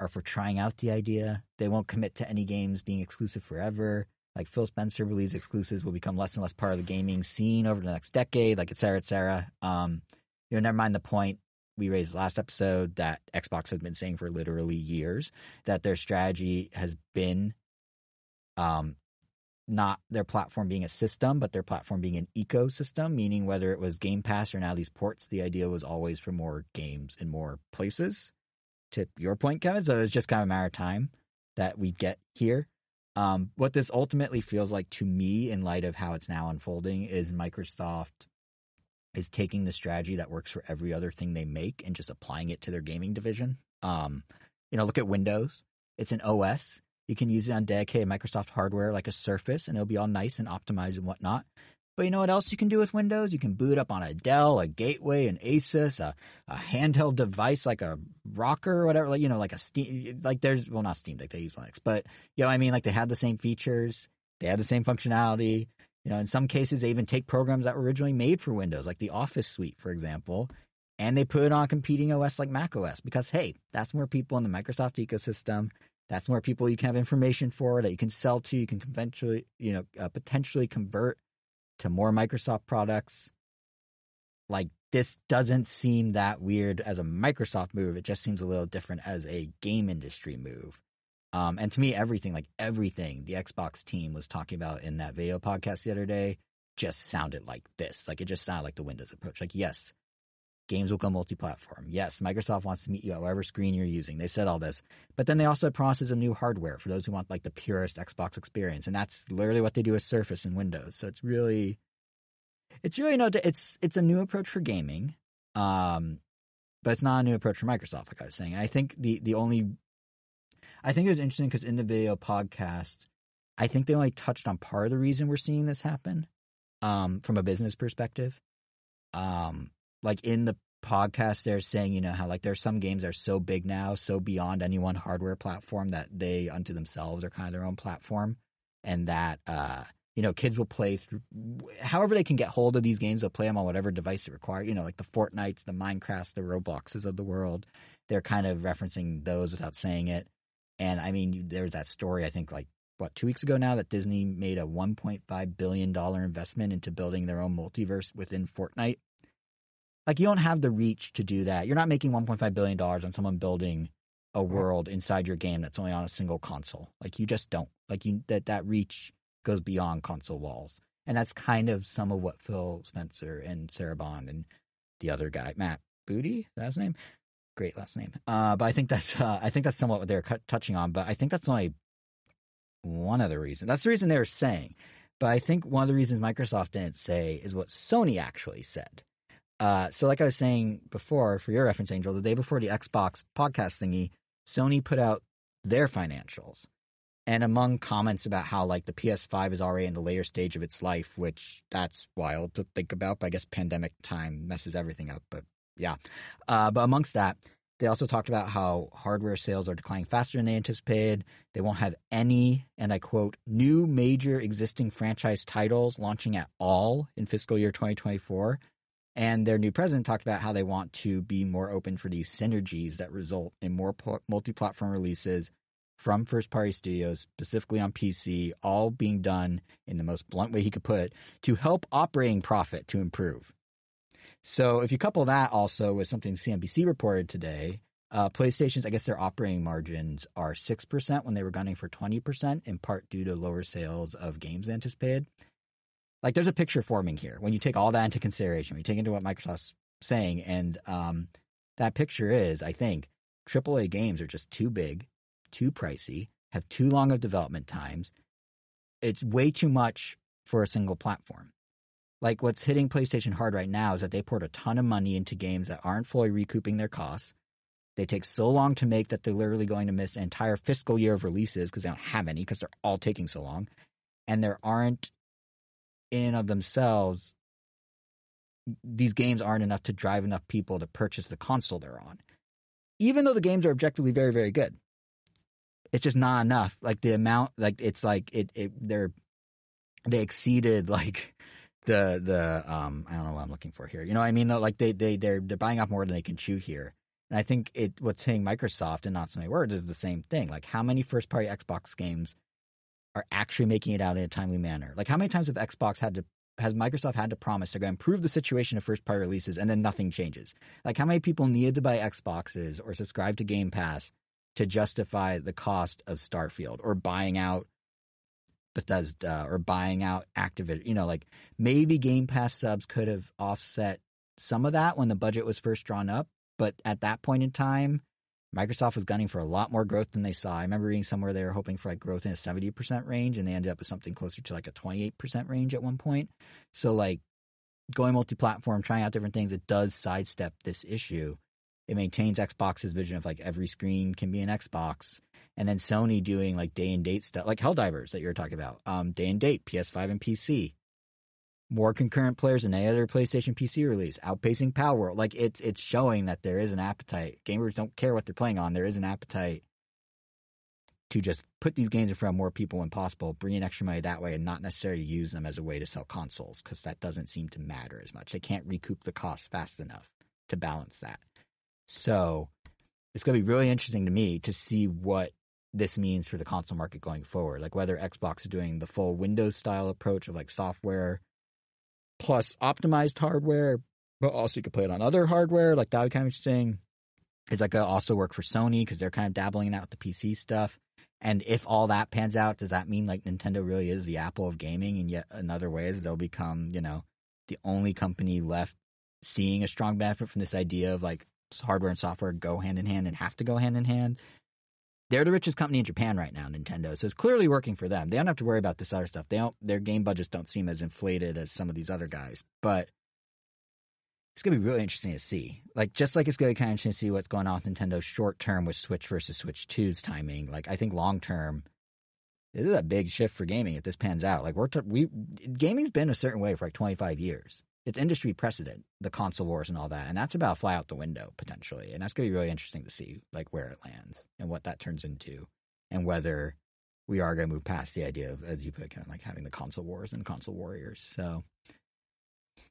are for trying out the idea. They won't commit to any games being exclusive forever. Like Phil Spencer believes exclusives will become less and less part of the gaming scene over the next decade, like et cetera, et cetera. Um, you know, never mind the point we raised last episode that Xbox has been saying for literally years that their strategy has been um not their platform being a system, but their platform being an ecosystem, meaning whether it was Game Pass or now these ports, the idea was always for more games in more places to your point, Kevin. So it's just kind of a matter of time that we get here. Um, what this ultimately feels like to me, in light of how it's now unfolding, is Microsoft is taking the strategy that works for every other thing they make and just applying it to their gaming division. Um, you know, look at Windows. It's an OS. You can use it on dedicated Microsoft hardware like a Surface, and it'll be all nice and optimized and whatnot. But you know what else you can do with Windows? You can boot up on a Dell, a Gateway, an Asus, a, a handheld device like a Rocker or whatever. Like you know, like a Steam. Like there's well, not Steam Deck. They use Linux, but you know, I mean, like they have the same features. They have the same functionality. You know, in some cases, they even take programs that were originally made for Windows, like the Office suite, for example, and they put it on competing OS like Mac OS because hey, that's more people in the Microsoft ecosystem. That's more people you can have information for that you can sell to. You can eventually, you know, uh, potentially convert to more Microsoft products. Like this doesn't seem that weird as a Microsoft move. It just seems a little different as a game industry move. Um, and to me, everything, like everything the Xbox team was talking about in that video podcast the other day just sounded like this. Like it just sounded like the Windows approach. Like, yes, games will go multi-platform. Yes, Microsoft wants to meet you at whatever screen you're using. They said all this, but then they also promises of new hardware for those who want like the purest Xbox experience, and that's literally what they do with Surface and Windows. So it's really, it's really no, it's it's a new approach for gaming, um, but it's not a new approach for Microsoft. Like I was saying, I think the the only, I think it was interesting because in the video podcast, I think they only touched on part of the reason we're seeing this happen, um, from a business perspective, um like in the podcast they're saying you know how like there's some games that are so big now so beyond any one hardware platform that they unto themselves are kind of their own platform. And that uh you know kids will play through however they can get hold of these games they'll play them on whatever device they require. You know like the fortnites the minecrafts the robloxes of the world they're kind of referencing those without saying it. And i mean there's that story i think like what two weeks ago now that disney made a 1.5 billion dollar investment into building their own multiverse within fortnite like you don't have the reach to do that. You're not making 1.5 billion dollars on someone building a world inside your game that's only on a single console. Like you just don't. Like you that that reach goes beyond console walls. And that's kind of some of what Phil Spencer and Sarah Bond and the other guy, Matt Booty, that's his name? Great last name. Uh, but I think that's uh, I think that's somewhat what they're cut, touching on. But I think that's only one of the reasons. That's the reason they were saying. But I think one of the reasons Microsoft didn't say is what Sony actually said. Uh, so, like I was saying before, for your reference, Angel, the day before the Xbox podcast thingy, Sony put out their financials. And among comments about how like the PS5 is already in the later stage of its life, which that's wild to think about. But I guess pandemic time messes everything up. But yeah, uh, but amongst that, they also talked about how hardware sales are declining faster than they anticipated. They won't have any, and I quote, new major existing franchise titles launching at all in fiscal year 2024. And their new president talked about how they want to be more open for these synergies that result in more pl- multi-platform releases from first-party studios, specifically on PC, all being done in the most blunt way he could put to help operating profit to improve. So if you couple that also with something CNBC reported today, uh, PlayStation's, I guess their operating margins are 6% when they were gunning for 20%, in part due to lower sales of games anticipated like there's a picture forming here when you take all that into consideration. When you take into what Microsoft's saying, and um, that picture is, I think, AAA games are just too big, too pricey, have too long of development times. It's way too much for a single platform. Like what's hitting PlayStation hard right now is that they poured a ton of money into games that aren't fully recouping their costs. They take so long to make that they're literally going to miss an entire fiscal year of releases because they don't have any because they're all taking so long. And there aren't in of themselves these games aren't enough to drive enough people to purchase the console they're on. Even though the games are objectively very, very good. It's just not enough. Like the amount like it's like it, it they're they exceeded like the the um I don't know what I'm looking for here. You know what I mean? Like they they they're they're buying off more than they can chew here. And I think it what's saying Microsoft and not so many words is the same thing. Like how many first party Xbox games are actually making it out in a timely manner? Like how many times have Xbox had to has Microsoft had to promise they're going to improve the situation of first party releases and then nothing changes? Like how many people needed to buy Xboxes or subscribe to Game Pass to justify the cost of Starfield or buying out Bethesda or buying out Activision. You know, like maybe Game Pass subs could have offset some of that when the budget was first drawn up. But at that point in time, Microsoft was gunning for a lot more growth than they saw. I remember reading somewhere they were hoping for like growth in a 70% range and they ended up with something closer to like a 28% range at one point. So like going multi-platform, trying out different things, it does sidestep this issue. It maintains Xbox's vision of like every screen can be an Xbox and then Sony doing like day and date stuff, like Helldivers that you were talking about, um, day and date, PS5 and PC, more concurrent players than any other PlayStation PC release, outpacing Palworld. Like it's it's showing that there is an appetite. Gamers don't care what they're playing on. There is an appetite to just put these games in front of more people when possible, bring in extra money that way, and not necessarily use them as a way to sell consoles because that doesn't seem to matter as much. They can't recoup the cost fast enough to balance that. So it's going to be really interesting to me to see what this means for the console market going forward. Like whether Xbox is doing the full Windows style approach of like software plus optimized hardware, but also you could play it on other hardware. Like that would kind of interesting. Is that to also work for Sony because they're kind of dabbling in that with the PC stuff? And if all that pans out, does that mean like Nintendo really is the Apple of gaming? And yet another ways they'll become, you know, the only company left seeing a strong benefit from this idea of like hardware and software go hand in hand and have to go hand in hand they're the richest company in Japan right now, Nintendo. So it's clearly working for them. They don't have to worry about this other stuff. They don't. Their game budgets don't seem as inflated as some of these other guys. But it's gonna be really interesting to see. Like just like it's gonna be kind of interesting to see what's going on with Nintendo short term with Switch versus Switch 2's timing. Like I think long term, this is a big shift for gaming if this pans out. Like we're t- we gaming's been a certain way for like 25 years it's industry precedent, the console wars and all that, and that's about fly out the window potentially, and that's going to be really interesting to see like where it lands and what that turns into, and whether we are going to move past the idea of, as you put, kind of like having the console wars and console warriors. So,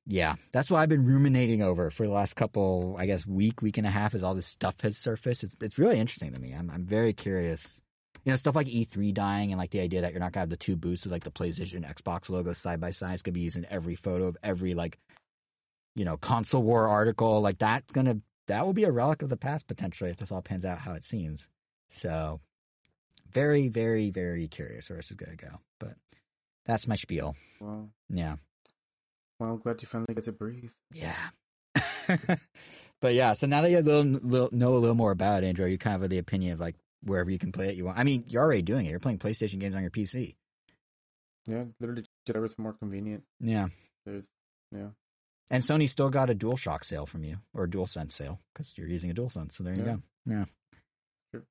yeah, that's what I've been ruminating over for the last couple, I guess, week, week and a half, as all this stuff has surfaced. It's, it's really interesting to me. I'm, I'm very curious. You know, stuff like E3 dying and like the idea that you're not gonna have the two booths with like the PlayStation Xbox logo side by side. It's gonna be using every photo of every like you know, console war article, like that's gonna that will be a relic of the past potentially if this all pans out how it seems. So very, very, very curious where this is gonna go. But that's my spiel. Well, Yeah. well, I'm glad you finally get to breathe. Yeah. [laughs] but yeah, so now that you little, little, know a little more about it, Andrew, you kind of have the opinion of like wherever you can play it you want. I mean, you're already doing it. You're playing PlayStation games on your PC. Yeah, literally, whatever's more convenient. Yeah. There's, yeah. And Sony still got a DualShock sale from you, or a DualSense sale, because you're using a DualSense. So there you Yeah. go. Yeah. Sure.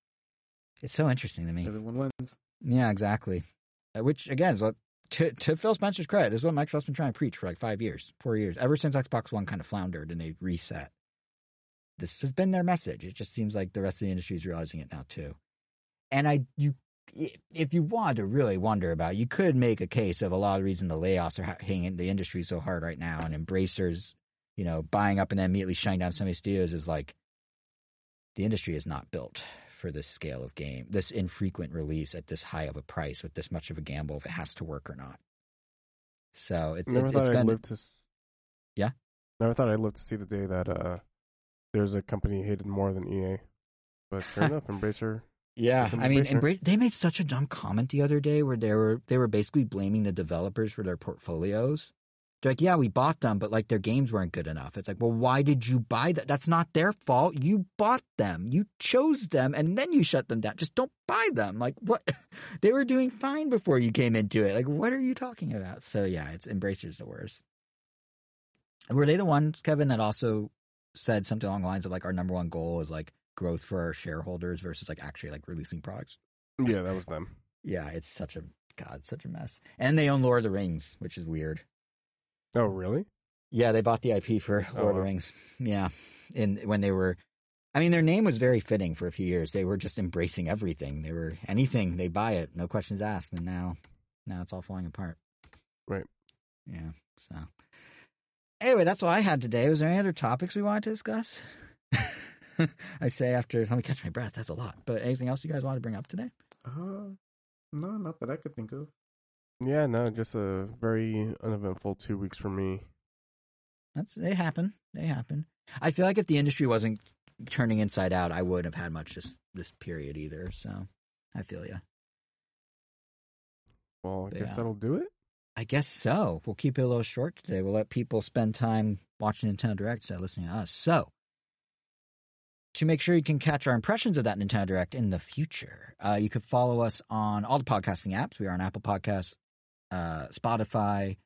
It's so interesting to me. Everyone wins. Yeah, exactly. Uh, Which again is what to, to Phil Spencer's credit is what Microsoft's been trying to preach for like five years, four years, ever since Xbox One kind of floundered and they reset. This has been their message. It just seems like the rest of the industry is realizing it now too. And I, you, if you wanted to really wonder about, you could make a case of a lot of the reason the layoffs are hitting the industry so hard right now, and Embracer's, you know, buying up and then immediately shutting down some of studios is like the industry is not built for this scale of game, this infrequent release at this high of a price with this much of a gamble if it has to work or not. So it's Never it's, thought it's I'd live to. Yeah? Never thought I'd live to see the day that uh, there's a company hated more than EA. But sure [laughs] enough, Embracer. Yeah, I mean, Embracer. Embra- they made such a dumb comment the other day where they were they were basically blaming the developers for their portfolios They're like, yeah, we bought them, but like their games weren't good enough. It's like, well, why did you buy that? That's not their fault. You bought them, you chose them, and then you shut them down. Just don't buy them. Like what? [laughs] they were doing fine before you came into it. Like what are you talking about? So yeah, it's Embracer's the worst. Were they the ones, Kevin, that also said something along the lines of like our number one goal is like growth for our shareholders versus like actually like releasing products? Yeah, that was them. Yeah, it's such a god, such a mess. And they own Lord of the Rings, which is weird. Oh, really? Yeah, they bought the IP for oh, Lord Oh, of the. Rings. Yeah, and when they were, I mean, their name was very fitting for a few years. They were just embracing everything. They were anything they buy it, no questions asked. And now, now it's all falling apart. Right. Yeah. So, anyway, that's all I had today. Was there any other topics we wanted to discuss? [laughs] [laughs] I say after let me catch my breath. That's a lot. But anything else you guys want to bring up today? Uh, no, not that I could think of. Yeah, no, just a very uneventful two weeks for me. That's they happen. They happen. I feel like if the industry wasn't turning inside out, I wouldn't have had much this this period either. So I feel you. Well, I Yeah. guess that'll do it. I guess so. We'll keep it a little short today. We'll let people spend time watching Nintendo Direct instead of listening to us. So, to make sure you can catch our impressions of that Nintendo Direct in the future, uh, you could follow us on all the podcasting apps. We are on Apple Podcasts, uh, Spotify,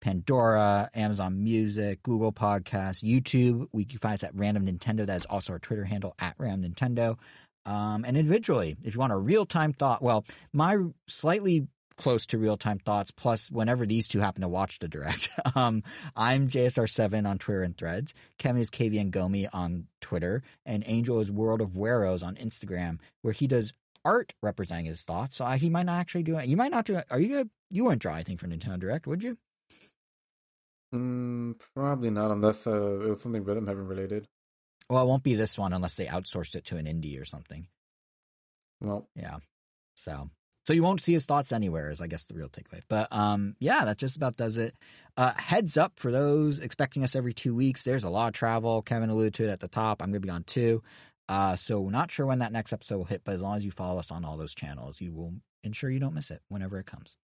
Pandora, Amazon Music, Google Podcasts, YouTube. We can find us at Random Nintendo. That is also our Twitter handle at Random Nintendo. Um, and individually, if you want a real time thought, well, my slightly close to real time thoughts. Plus, whenever these two happen to watch the direct, [laughs] um, I'm JSR7 on Twitter and Threads. Kevin is KVN Gomi on Twitter, and Angel is World of Weros on Instagram, where he does art representing his thoughts. So I, he might not actually do it. You might not do it. Are you gonna? You wouldn't draw anything for Nintendo Direct, would you? Mm, probably not, unless uh, it was something Rhythm Heaven related. Well, it won't be this one unless they outsourced it to an indie or something. Well, Yeah. So so you won't see his thoughts anywhere is I guess the real takeaway. But um yeah, that just about does it. Uh heads up for those expecting us every two weeks. There's a lot of travel. Kevin alluded to it at the top. I'm gonna be on two. Uh so not sure when that next episode will hit, but as long as you follow us on all those channels, you will ensure you don't miss it whenever it comes.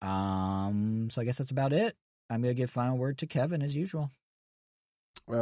Um so I guess that's about it. I'm gonna give final word to Kevin as usual. Uh,